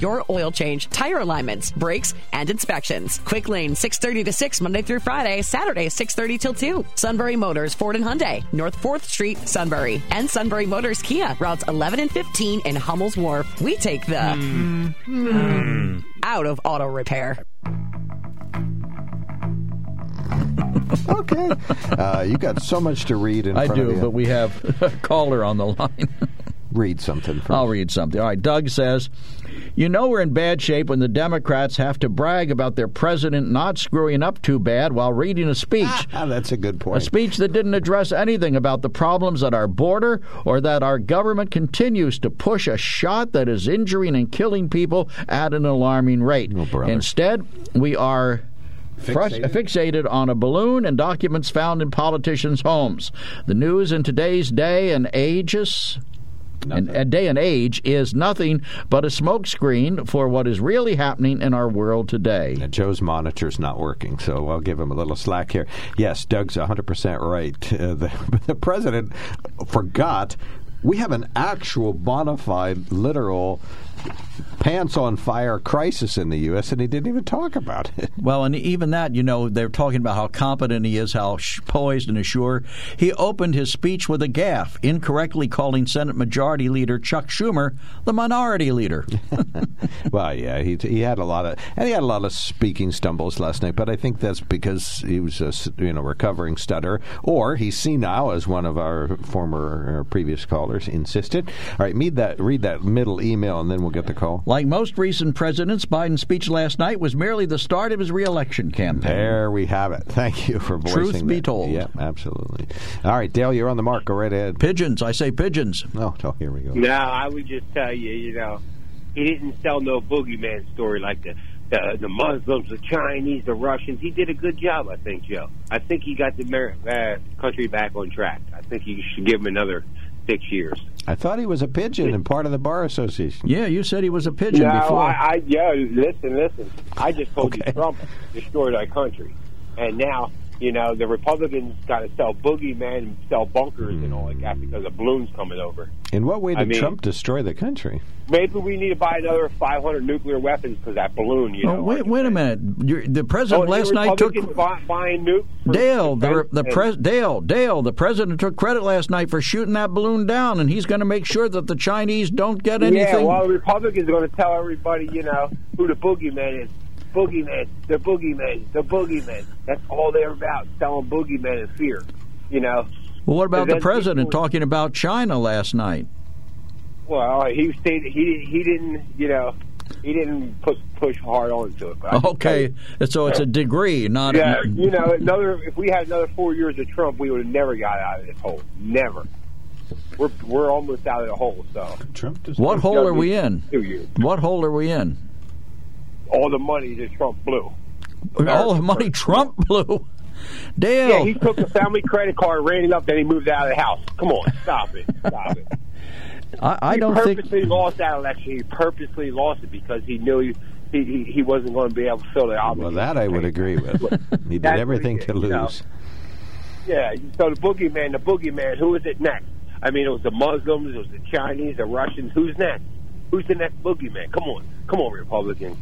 your oil change, tire alignments, brakes, and inspections. Quick Lane 6:30 to 6 Monday through Friday, Saturday 6:30 till 2. Sunbury Motors Ford and Hyundai, North 4th Street, Sunbury, and Sunbury Motors Kia, routes 11 and 15 in Hummel's Wharf. We take the out of auto repair. Okay. uh, you got so much to read in I front of do, you. but we have a caller on the line. read something. First. I'll read something. All right. Doug says, You know we're in bad shape when the Democrats have to brag about their president not screwing up too bad while reading a speech. Ah, that's a good point. A speech that didn't address anything about the problems at our border or that our government continues to push a shot that is injuring and killing people at an alarming rate. brother. Instead, we are Fixated? fixated on a balloon and documents found in politicians' homes. The news in today's day and ages and a day and age is nothing but a smokescreen for what is really happening in our world today. And Joe's monitor's not working, so I'll give him a little slack here. Yes, Doug's 100% right. Uh, the, (laughs) the president forgot we have an actual bona fide, literal, pants on fire crisis in the U.S., and he didn't even talk about it. (laughs) Well, and even that, you know, they're talking about how competent he is, how sh- poised and assured. He opened his speech with a gaffe, incorrectly calling Senate Majority Leader Chuck Schumer the minority leader. (laughs) (laughs) well, yeah, he he had a lot of and he had a lot of speaking stumbles last night, but I think that's because he was a you know recovering stutter, or he's senile, as one of our former uh, previous callers insisted. All right, read that read that middle email, and then we'll get the call. Paul. Like most recent presidents, Biden's speech last night was merely the start of his reelection campaign. There we have it. Thank you for voicing Truth be told. Yeah, absolutely. All right, Dale, you're on the mark. Go right ahead. Pigeons. I say pigeons. Oh, oh here we go. No, I would just tell you, you know, he didn't sell no boogeyman story like the the, the Muslims, the Chinese, the Russians. He did a good job, I think, Joe. I think he got the Amer- uh, country back on track. I think you should give him another six years. I thought he was a pigeon and part of the bar association. Yeah, you said he was a pigeon no, before. I, I yeah. Listen, listen. I just told you Trump destroyed our country, and now you know the Republicans got to sell boogeyman and sell bunkers and all like that because of balloons coming over. In what way I did mean- Trump destroy the country? Maybe we need to buy another 500 nuclear weapons because that balloon. You Oh, know, wait, wait a minute. You're, the president Oh, last the night took buy, buying nukes. Dale. The defense the and- pres, Dale Dale. The president took credit last night for shooting that balloon down, and he's going to make sure that the Chinese don't get anything. Yeah, well, the Republicans are going to tell everybody, you know, who the boogeyman is. Boogeyman, the boogeyman, the boogeyman. That's all they're about, selling boogeyman and fear. You know. well, what about the president people- talking about China last night? Well, he stated he he didn't, you know, he didn't push push hard onto it. But I can Okay, so it's a degree, not Yeah, a, you know, another. If we had another four years of Trump, we would have never got out of this hole. Never. We're we're almost out of the hole. So Trump What hole are we in? Two years. What hole are we in? All the money that Trump blew. All the money Trump blew. Dale. Yeah, he took the family credit card, ran it up, then he moved out of the house. Come on, stop it, stop it. I, I he don't think. purposely lost that election. He purposely lost it because he knew he he, he, he wasn't going to be able to fill the Well, that I would agree with. (laughs) He did everything he to did, you know. lose. Yeah, so the boogeyman, the boogeyman, who is it next? I mean, it was the Muslims, it was the Chinese, the Russians. Who's next? Who's the next boogeyman? Come on, come on, Republicans.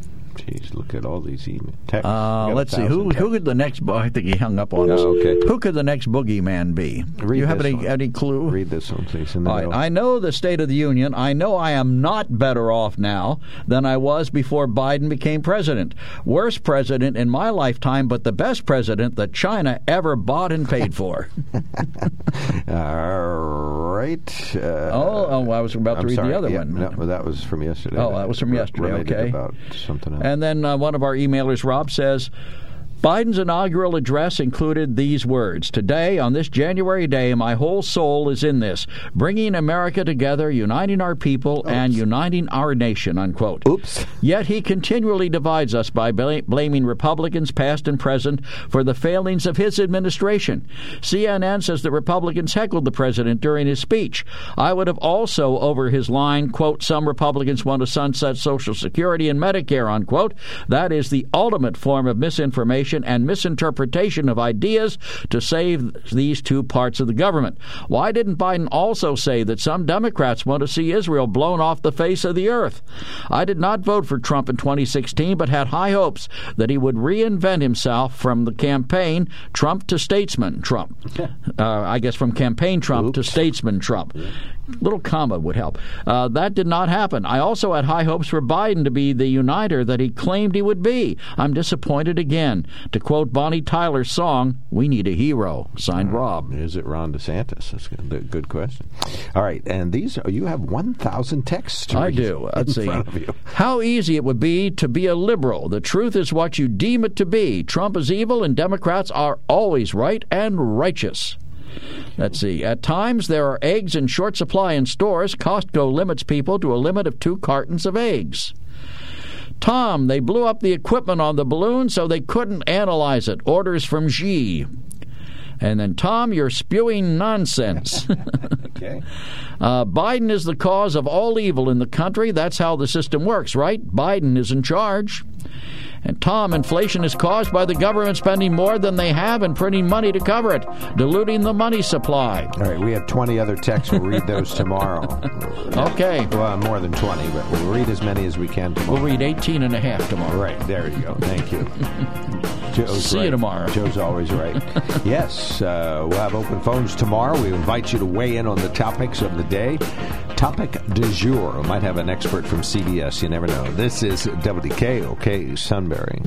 Jeez, look at all these emails. Texts. Uh, We got a let's see who who could the next. bo- I think he hung up on us. Oh, okay. Who could the next boogeyman be? Read you have any one. any clue? Read this one, please. and then All right. I know the State of the Union. I know I am not better off now than I was before Biden became president. Worst president in my lifetime, but the best president that China ever bought and paid for. (laughs) (laughs) All right. Uh, Oh, oh, I was about to I'm read the other Yeah, one. No, that was from yesterday. Oh, that was from yesterday, okay. About something else. And then uh, one of our emailers, Rob, says Biden's inaugural address included these words Today, on this January day, my whole soul is in this, bringing America together, uniting our people, and uniting our nation, unquote. Oops. Yet he continually divides us by bla- blaming Republicans, past and present, for the failings of his administration. CNN says that Republicans heckled the president during his speech. I would have also, over his line, quote, some Republicans want to sunset Social Security and Medicare, unquote. That is the ultimate form of misinformation and misinterpretation of ideas to save these two parts of the government. Why didn't Biden also say that some Democrats want to see Israel blown off the face of the earth? I did not vote for Trump in 2016, but had high hopes that he would reinvent himself from the campaign Trump to statesman Trump. (laughs) Uh, I guess from campaign Trump to statesman Trump. Little comma would help. Uh, that did not happen. I also had high hopes for Biden to be the uniter that he claimed he would be. I'm disappointed again. To quote Bonnie Tyler's song, "We need a hero." Signed, hmm. Rob. Is it Ron DeSantis? That's a good, question. All right, and these are, you have one thousand texts. To I read do. (laughs) Let's in see. front of you. How easy it would be to be a liberal. The truth is what you deem it to be. Trump is evil, and Democrats are always right and righteous. Let's see. At times, there are eggs in short supply in stores. Costco limits people to a limit of two cartons of eggs. Tom, they blew up the equipment on the balloon so they couldn't analyze it. Orders from Xi. And then, Tom, you're spewing nonsense. (laughs) Okay. Uh, Biden is the cause of all evil in the country. That's how the system works, right? Biden is in charge. And Tom, inflation is caused by the government spending more than they have and printing money to cover it, diluting the money supply. All right, we have 20 other texts. We'll read those tomorrow. (laughs) Okay. Well, more than 20, but we'll read as many as we can tomorrow. We'll read 18 and a half tomorrow. Right, there you go. Thank you. (laughs) Joe's See you tomorrow. Joe's always right. (laughs) yes, uh, we'll have open phones tomorrow. We invite you to weigh in on the topics of the day. Topic du jour. We might have an expert from CBS. You never know. This is WKOK Sunbury.